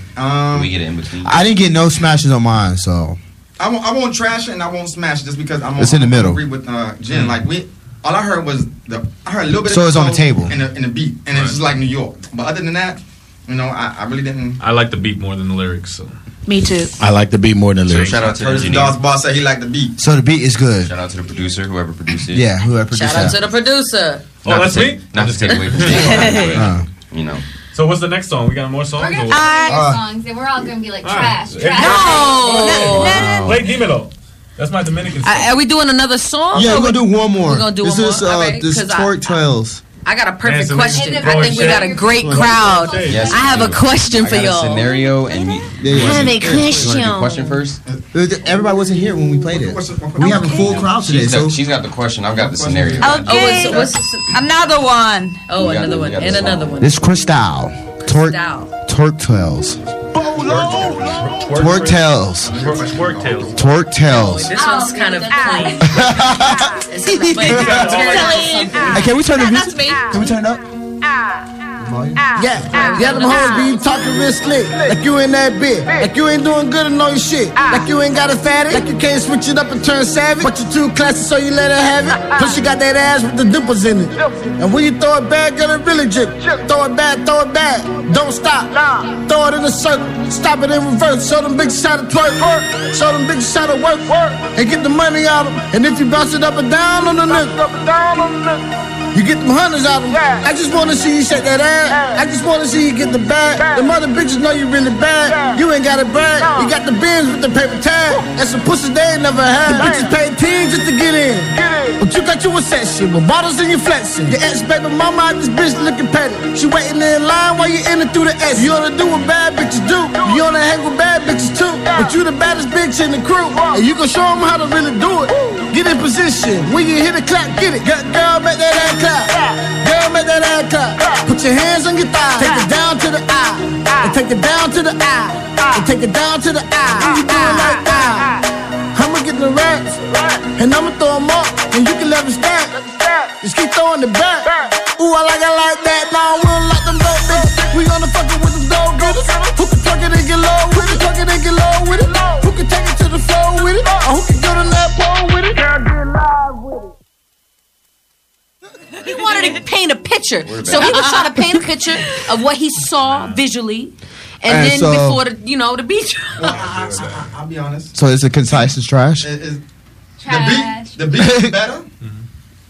Can we get it in between? I didn't get no smashes on mine, so I won't, I won't trash it and I won't smash it just because I'm. It's in the I'm middle. Agree with uh, Jen. Like we, all I heard was the. I heard a little bit. So of it's on the table. and the, and the beat, and it's just like New York. But other than that, you know, I, I really didn't. I like the beat more than the lyrics. So Me too. I like the beat more than the lyrics. Shout out to the Curtis engineer. Dawes boss said he liked the beat. so the beat is good. Shout out to the producer, whoever produced it. Yeah, whoever produced it. Shout out that. to the producer. Oh, Not that's to take, me? Not to take away from Jay Carter, Uh, you know. So what's the next song? We got more songs? We're gonna or- play I- songs and we're all gonna be like trash. Yeah. trash. No. Play Dímelo. That's my Dominican song. Uh, are we doing another song? yeah, we're gonna do one more. We're gonna do this one is, more? Uh, Alright, this 'cause I- Torque Trails. I got a perfect Dancing question. I think we got a great crowd. Yes, I have a do. question I for got y'all. scenario and you, Yeah, you yeah. wanna have do- a you wanna do question. question first? Uh, Everybody wasn't here when we played it. We have a full crowd today, She's so got, she's got the question. I've got the scenario. Oh, Okay. what's, what's Another one. oh We got another one and another one. this is Crystal. Torque Style. Torque Trails. Twerk- Torque Tails. Twerk twerk tails. Torque Tails. This one's kind of plain. It's kind of plain. Hey, can we turn the That's music? Can we turn it up? Ah. Yeah, yeah, them hoes be talking real slick. Like you in that bit. Like you ain't doing good and know your shit. Like you ain't got a fatty. Like you can't switch it up and turn savage. But you too classy, so you let her have it. Plus you got that ass with the dimples in it. And when you throw it back, girl, it really drip. Throw it back, throw it back. Don't stop. Throw it in a circle. Stop it in reverse. Show them big shot of twerk. Show them big shot of work. And get the money out of them. And if you bounce it up and down on the nigga. You get them hundreds out of of 'em. I just wanna see you shake that ass. I just wanna see you get the bag. The mother bitches know you really bad. You ain't got it brag. You got the bins with the paper tag. That's some pussy they ain't never had. The Bitches pay teens just to get in. But you got you a section with bottles in your flexing. Your ex baby mama out this bitch looking petty. She waiting in line while you in it through the S. You only do what bad bitches do. You only hang with bad bitches too. But you the baddest bitch in the crew. And you can show them how to really do it. Get in position. When you hit the clap, get it. Girl, girl make that ass clap. Girl, make that ass clap. Put your hands on your thighs. Take it down to the eye. And take it down to the eye. And take it down to the eye. And you do like that. I'ma get the racks. And I'ma throw them up. And you can let them stack. Just keep throwing it back. Ooh, I like it like that. Now we don't like them dope bitches. We gonna fuck it with them dope getters. Who can tuck it and get low with it? Tuck it and get low with it. Who can take it to the floor with it? Or who can He wanted to paint a picture. So he was trying to paint a picture of what he saw visually. And, And then so- before the you know the beach. I'll be honest. So it's a concise as trash. It- it- the beat, the beat is better.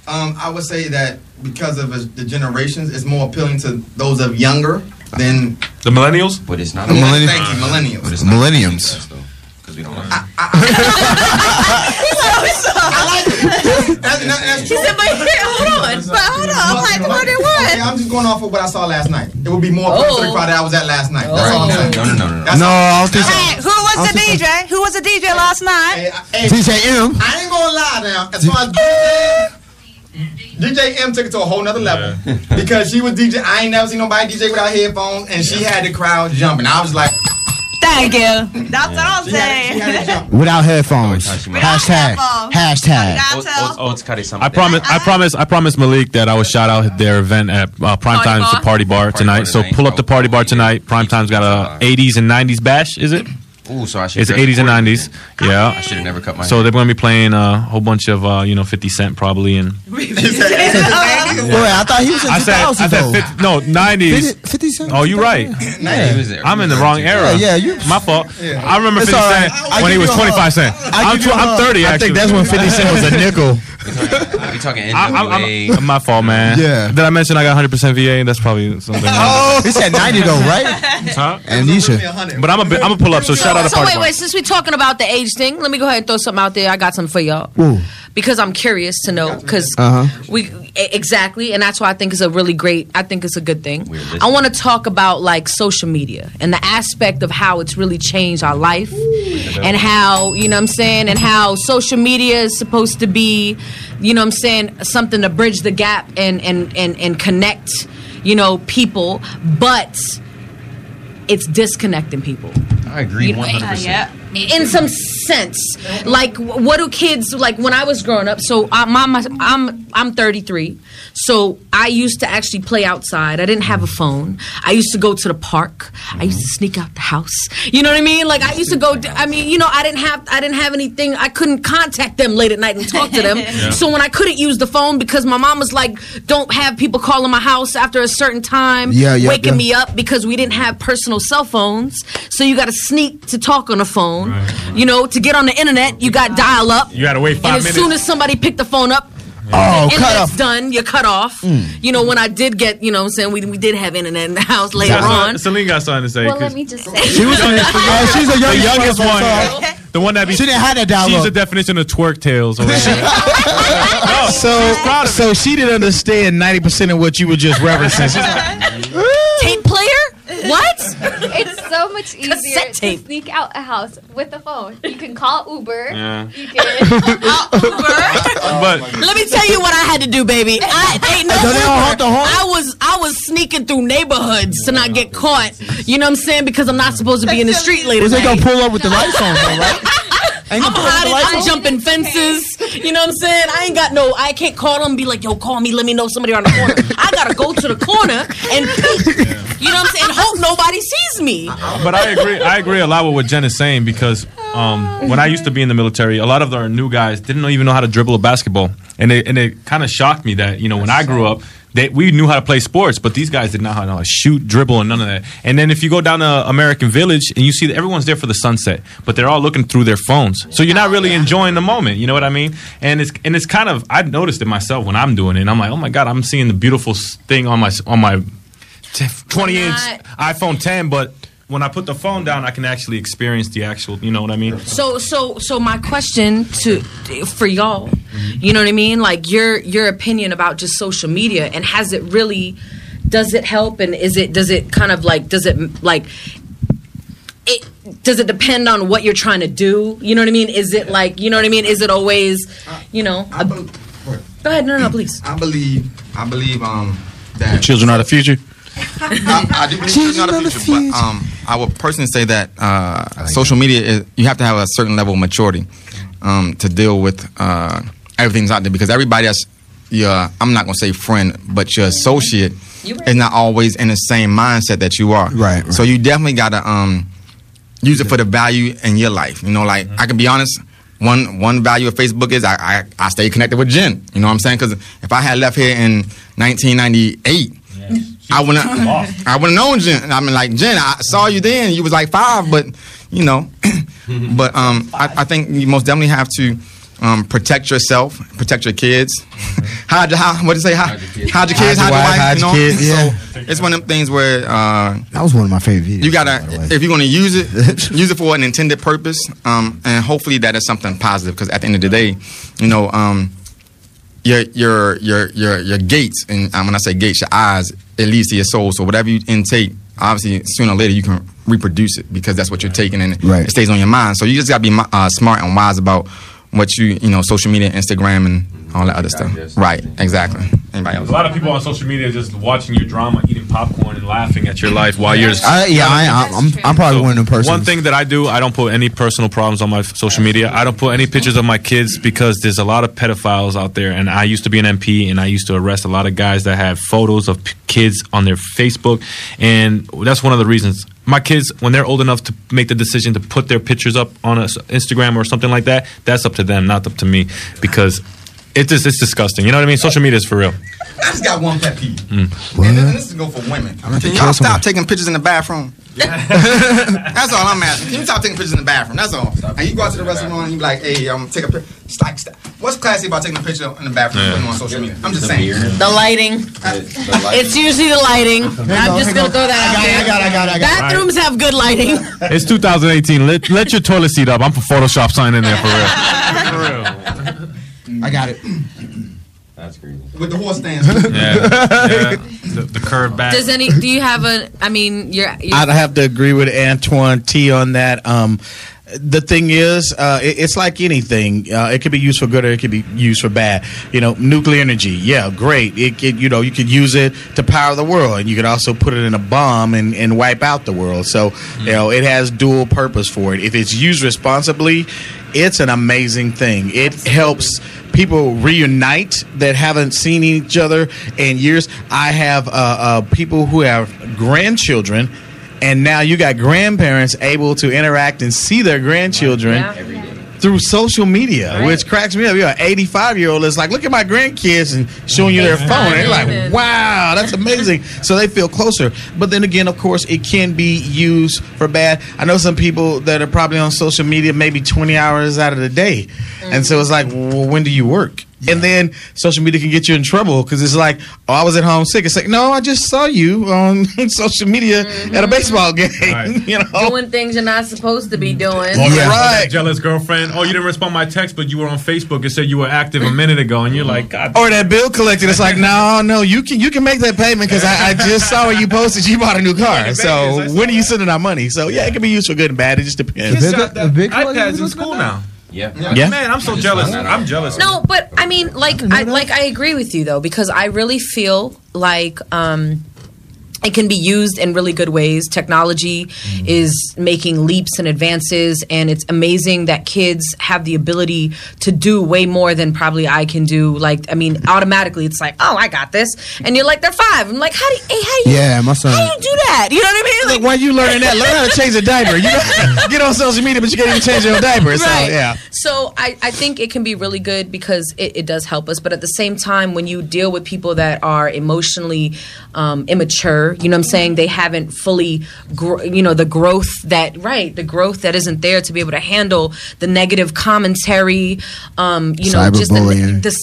Um, I would say that because of the generations, it's more appealing to those of younger than the millennials. But it's not. The millennials. Thank you, millennials. But it's not Millenniums. Because we don't. That's, that's, that's true. He said, but here, hold on. But hold on. I'm like, what it was? Okay, I'm just going off of what I saw last night. It would be more appealing to the Oh. crowd that I was at last night. That's all I'm oh. saying. No, no, no, no. That's No, all. I don't think. Hey, who was I the don't DJ? Who was the DJ last night? Hey, DJ M. I ain't gonna lie now. As far as DJ, DJ M took it to a whole nother level because she was DJ. I ain't never seen nobody DJ without headphones, and she had the crowd jumping. I was like, Thank you. That's what I'm she had, she had saying. Without headphones. Hashtag. Hashtag. It's Kari something. I promise. I promise. I promise Malik that I will shout out their event at uh, Prime Time's Bar? Party Bar tonight. So pull up the Party Bar tonight. Prime Time's got a 80s and 90s bash. Is it? Ooh, so I should. It's dress 80s and 90s. Yeah. I should have never cut my. Hair. So hair. they're going to be playing a whole bunch of uh, you know 50 Cent probably and Wait, I thought he was in I said 2000 I said though. 50, no 90s. 50, 50 cent. Oh, you right. Yeah, he was there. I'm in the wrong era. Yeah, yeah, you- My fault. I remember It's 50 all right. Cent I when he was 25 Cent. I I'm, tw- a I'm hug. 30 I think that's when 50 Cent was a nickel. We talking I'm, I'm, NWA. I'm, my fault, man. Yeah. Did I mention I got 100% VA? That's probably something. Oh, he said 90 though, right? Huh? Amnesia. But I'm a bit, I'm gonna pull up. So shout out to So Party wait, Bar. wait. Since we're talking about the age thing, let me go ahead and throw something out there. I got something for y'all Ooh. because I'm curious to know because Uh-huh. we exactly, and that's why I think it's a really great. I think it's a good thing. I want to talk about like social media and the aspect of how it's really changed our life and how you know what I'm saying and how social media is supposed to be, you know what I'm saying, something to bridge the gap and and and and connect, you know, people, but it's disconnecting people. I agree You know, 100. percent in some sense. Like what do kids like when i was growing up so i'm i'm, I'm, I'm 33 so i used to actually play outside. I didn't have a phone. I used to go to the park. I used to sneak out the house. You know what i mean? Like i used to go i mean you know i didn't have i didn't have anything. I couldn't contact them late at night and talk to them. So when i couldn't use the phone because my mom was like don't have people calling my house after a certain time Yeah, yeah, waking yeah. me up because we didn't have personal cell phones. So you got to sneak to talk on the phone you know to get on the internet you got dial up You gotta wait five and five as minutes. soon as somebody picked the phone up Oh, the cut internet's off. done you're cut off Mm. you know when i did get you know what i'm saying we, we did have internet in the house later Got on something- Celine got something to say. Well, 'cause let me just say. She was oh, she's the the youngest, youngest one, the one that be, She didn't have that She's the definition of twerk tails. Over there. So, so she didn't understand 90% of what you were just referencing. She's like, tape player what It's so much easier to sneak out a house with a phone. You can call Uber. Yeah. You can. Oh but let me tell you what I had to do, baby. I ain't no Don't they all honk the Uber. I was I was sneaking through neighborhoods to not get caught. You know what I'm saying? Because I'm not supposed to be in the street later. Was they night. gonna pull up with the lights on, though, right? Ain't I'm gonna pull up with the hiding. I'm jumping fences. You know what I'm saying? I ain't got no. I can't call them. and Be like, yo, call me. Let me know somebody around the corner. I gotta go to the corner and peek. You know what I'm saying? Hope nobody sees me. but I agree. I agree a lot with what Jen is saying because um, when I used to be in the military, a lot of our new guys didn't even know how to dribble a basketball, and it and it kind of shocked me that you know when I grew up. They, we knew how to play sports, but these guys did not know how to shoot, dribble, and none of that. And then if you go down to American Village and you see that everyone's there for the sunset, but they're all looking through their phones, so you're not really enjoying the moment. You know what I mean? And it's and it's kind of I've noticed it myself when I'm doing it. And I'm like, oh my god, I'm seeing the beautiful thing on my on my 20 inch iPhone 10, but when I put the phone down, I can actually experience the actual. You know what I mean? So so so my question to for y'all, you know what I mean? Like your your opinion about just social media and has it really does it help and is it does it kind of like does it like it does it depend on what you're trying to do? You know what I mean? Is it like you know what I mean? Is it always you know? a- go ahead, no, no, no, please. I believe. I believe. Um, that The children are the future. I, I do believe children are the future, but um, I would personally say that uh, social media is you have to have a certain level of maturity um, to deal with uh, everything's out there because everybody that's your I'm not gonna say friend, but your associate is not always in the same mindset that you are. Right. So you definitely gotta um, use it for the value in your life. You know, like I can be honest. One one value of Facebook is I, I, I stay connected with Jen. You know what I'm saying? Because if I had left here in 1998, I wouldn't I wouldn't known Jen. I mean, like Jen, I saw you then. You was like five, but you know, but um, I, I think you most definitely have to um, protect yourself, protect your kids. Hide your how? What do you say? Hide, hide your kids, hide, your wife. hide you know? kids, yeah. So it's one of them things where uh, That was one of my favorite videos. you gotta, if you're gonna use it, use it for an intended purpose, um, and hopefully that is something positive. Because at the end of the day, you know, um, your your your your your gates, and um, when I say gates, your eyes, it leads to your soul. So whatever you intake, obviously sooner or later you can reproduce it because that's what you're taking, and Right. it stays on your mind. So you just gotta be uh, smart and wise about what you you know, social media, Instagram, and all that other stuff. Right? Exactly. Anybody else? A lot of people on social media just watching your drama, eating popcorn, and laughing at your life while you're. I, yeah, I, I'm, I'm probably one of them persons. One thing that I do, I don't put any personal problems on my social media. I don't put any pictures of my kids because there's a lot of pedophiles out there. And I used to be an MP, and I used to arrest a lot of guys that have photos of p- kids on their Facebook. And that's one of the reasons. My kids, when they're old enough to make the decision to put their pictures up on a s Instagram or something like that, that's up to them, not up to me, because it's just it's disgusting. You know what I mean? Social media is for real. I just got one pet peeve. Mm. And this is go for women. gonna Can y'all someone. stop taking pictures in the bathroom? That's all I'm asking. Can you stop taking pictures in the bathroom? That's all. And you go out to the restaurant and you be like, hey, I'm gonna take a picture. Stop, stop. What's classy about taking a picture in the bathroom and putting on social media? I'm just saying. The lighting. It's usually the lighting. I'm just gonna throw that out there. I got it, I got it, I got it. Bathrooms have good lighting. It's 2018. Let, let your toilet seat up. I'm for Photoshop sign in there for real. for real. I got it. That's crazy. With the horse stands. Yeah. yeah. The, the curved back. Does any? Do you have a? I mean, you're. you're I'd have to agree with Antoine T on that. Um, the thing is, uh, it- it's like anything. Uh, it could be used for good or it could be used for bad. You know, nuclear energy, yeah, great. It could, you know, you could use it to power the world, and you could also put it in a bomb and, and wipe out the world. So, you know, it has dual purpose for it. If it's used responsibly, it's an amazing thing. It helps people reunite that haven't seen each other in years. I have uh, uh, people who have grandchildren, and now you got grandparents able to interact and see their grandchildren. Through social media, which cracks me up. You're an 85 year old that's like, look at my grandkids and showing you their phone. And you're like, wow, that's amazing. So they feel closer. But then again, of course, it can be used for bad. I know some people that are probably on social media maybe 20 hours out of the day. And so it's like, well, when do you work? And then social media can get you in trouble because it's like, oh, I was at home sick. It's like, no, I just saw you on social media at a mm-hmm. baseball game. you know, doing things you're not supposed to be doing. Or that- or that jealous girlfriend. Oh, you didn't respond my text, but you were on Facebook and said you were active a minute ago, and you're like, God. Or that bill collected. It's like, no, no, you can you can make that payment because I, I just saw where you posted you bought a new car. So when are you sending our money? So yeah, it can be used for good and bad. It just depends. Kids got that iPads in school now. Yeah. Yeah. Man, I'm so jealous. I'm jealous. No, but I mean, like, I like I agree with you though because I really feel like um, it can be used in really good ways. Technology Mm-hmm. is making leaps and advances, and it's amazing that kids have the ability to do way more than probably I can do. Like, I mean, automatically, it's like, oh, I got this, and you're like, they're five. I'm like, how do you, hey, how do you, Yeah, my son. how do you do that? You know what I mean? Look, why you learning that? Learn how to change a diaper. You know, get on social media, but you can't even change your diaper. So Right. yeah. So I, I think it can be really good because it, it does help us. But at the same time, when you deal with people that are emotionally um, immature, you know what I'm saying? They haven't fully, gr- you know, the growth that, right, the growth that isn't there to be able to handle the negative commentary, um, you know, just the,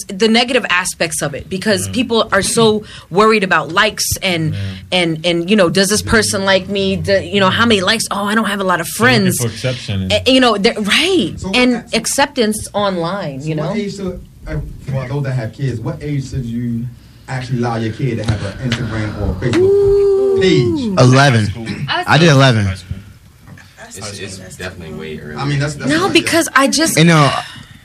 the, the negative aspects of it because people are so worried about likes and, and, and, you know, does this person like me? Do, you know, how many likes? Oh, I don't have a lot of friends. for exception. And, Uh, you know, they're- right, and acceptance online. You know, What age should, uh, for those that have kids, what age should you actually allow your kid to have an Instagram or Facebook page? 11. I did 11. It's, it's definitely way early. I mean, that's, that's no, because I just, You know,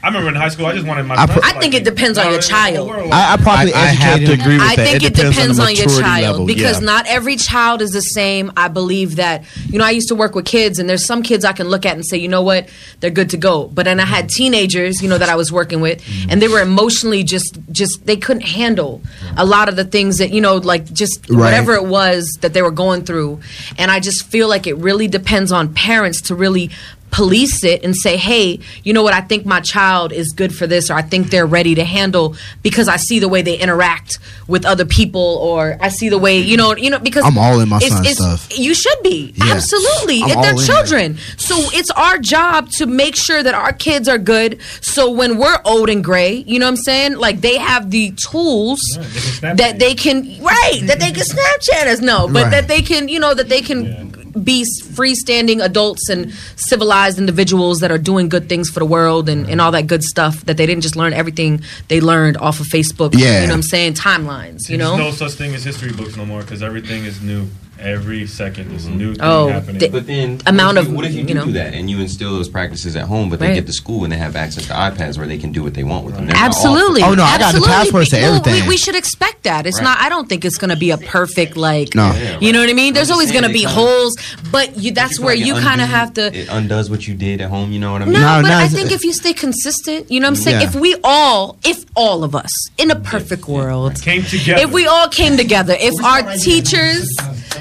I remember in high school, I just wanted my. I friends pro- to I think it depends on your it's the whole child. I, I probably I, I have to agree with I that. think it, depends, depends on, on, your child level. because yeah. not every child is the same. I believe that. You know, I used to work with kids, and there's some kids I can look at and say, you know what, they're good to go. But then I had teenagers, you know, that I was working with, and they were emotionally just, just they couldn't handle a lot of the things that you know, like just Right. whatever it was that they were going through. And I just feel like it really depends on parents to really police it and say, hey, you know what, I think my child is good for this, or I think they're ready to handle because I see the way they interact with other people, or I see the way, you know, you know, because I'm all in my it's- son's it's- stuff. You should be. Yeah. Absolutely. I'm If they're in children. So it's our job to make sure that our kids are good. So when we're old and gray, you know what I'm saying? Like they have the tools that they can right, that they can Snapchat us. No, but Right. that they can, you know, that they can be freestanding adults and civilized individuals that are doing good things for the world and, and all that good stuff that they didn't just learn everything they learned off of Facebook. Yeah. You know what I'm saying? Timelines, you know? There's no such thing as history books no more because everything is new. Every second there's a mm-hmm. new thing Oh, happening. the- But then, amount what if of, you, what if you, you do know. do that and you instill those practices at home, but they Right. get to school and they have access to iPads where they can do what they want with them? They're. Absolutely. Oh, no, I got the Absolutely. passwords to Well, everything. We, we should expect that. It's Right. not. I don't think it's going to be a perfect like. No. Yeah, You know what I mean? There's always going to be kinda- holes, but you. That's feel where like you kind of have to. It undoes what you did at home. You know what I mean? No, No, but no, I think if you stay consistent, you know what I'm saying? Yeah. If we all, if all of us in a perfect world, Came together. if we all came together, if our teachers,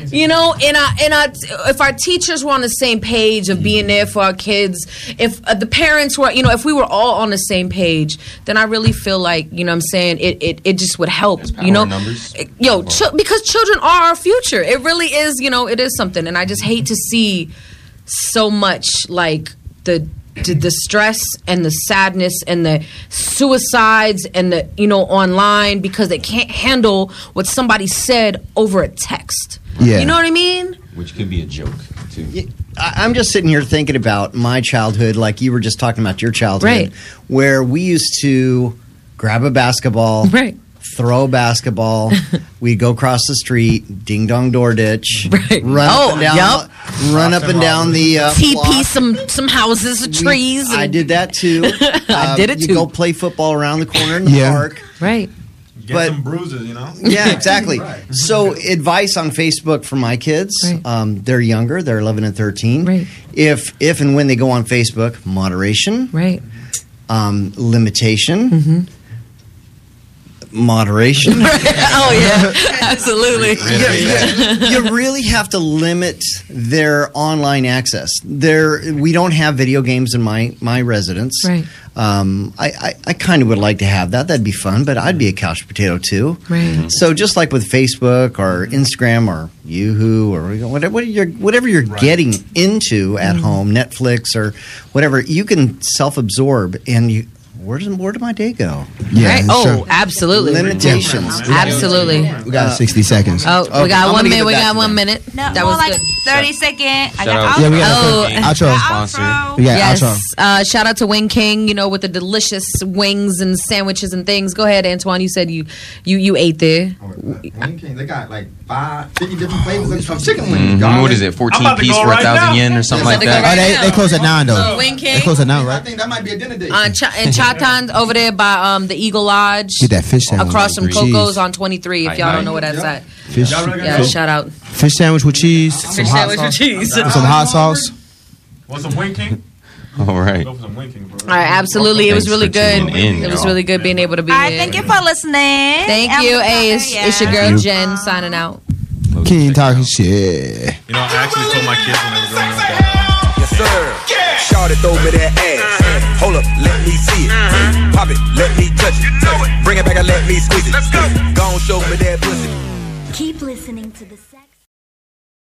you know, in our, in our, if our teachers were on the same page of being there for our kids, if uh, the parents were, you know, if we were all on the same page, then I really feel like, you know what I'm saying, it, it, it just would help, you know? numbers. Yo, ch- because children are our future. It really is, you know, it is something. And I just hate to see so much like the the, the stress and the sadness and the suicides and the you know online because they can't handle what somebody said over a text. Yeah. You know what I mean? Which could be a joke too. I- I'm just sitting here thinking about my childhood, like you were just talking about your childhood, Right. where we used to grab a basketball, Right. throw a basketball, we'd go across the street, ding dong door ditch, Right. run Oh, up and down, yup. run up and down the uh, TP block. some some houses, We- trees. I did that too. I Um, did it you too. go play football around the corner in the Yeah. park. Right. Get but- some bruises, you know. Yeah, exactly. So, advice on Facebook for my kids. Right. Um, they're younger; they're eleven and thirteen. Right. If if and when they go on Facebook, moderation, Right. um, limitation, Mm-hmm. Moderation. oh yeah, absolutely. you, you really have to limit their online access. There, we don't have video games in my my residence. Right. Um, I, I, I kind of would like to have that. That'd be fun, but I'd be a couch potato too. Right. So just like with Facebook or Instagram or YooHoo or whatever, what you're, whatever you're getting into at Mm-hmm. home, Netflix or whatever, you can self-absorb and you. Where does where did my day go? right. Oh, absolutely. Limitations. Absolutely. We got 60 seconds. Oh, Okay, we got I'm one minute. We got one minute. No, that was like good. 30 second. I Shout got out- outro. Yeah, we got Oh. a outro. Sponsor. We got yes. outro. Uh, shout out to Wing King, you know, with the delicious wings and sandwiches and things. Go ahead, Antoine. You said you you you ate there. Wing King, they got like five, 50 different flavors of- of chicken wings. Mhm. What is it? 14 about to piece go for a right thousand now. yen or something Yeah, like about to go that? Oh, they, they close at 9, though. Wing They close at 9, right? I think that might be a dinner date. on Ch- in Chatan over there by um the Eagle Lodge. Get that fish sandwich. across from Cheese. Coco's on 23. If y'all don't know where that's at. Fish, Yeah, Fish. shout out. Fish sandwich with cheese. some Fish hot sandwich with sauce. cheese. With some hot sauce. Want some winking? All right. All right, absolutely. It was really good. in, it was really good being able to be All right, here. thank you for listening. Thank And you. we'll Hey, it's, to it's your ya. girl Jen signing out. King talking shit. You know, I actually told my kids when they were growing up that. Yes. Shout it, throw me that ass. Uh-huh. Hold up, let me see it. Uh-huh. Pop it, let me touch it. Bring it back and let me squeeze it. Let's Go Go on, show me that pussy. Keep listening to the second.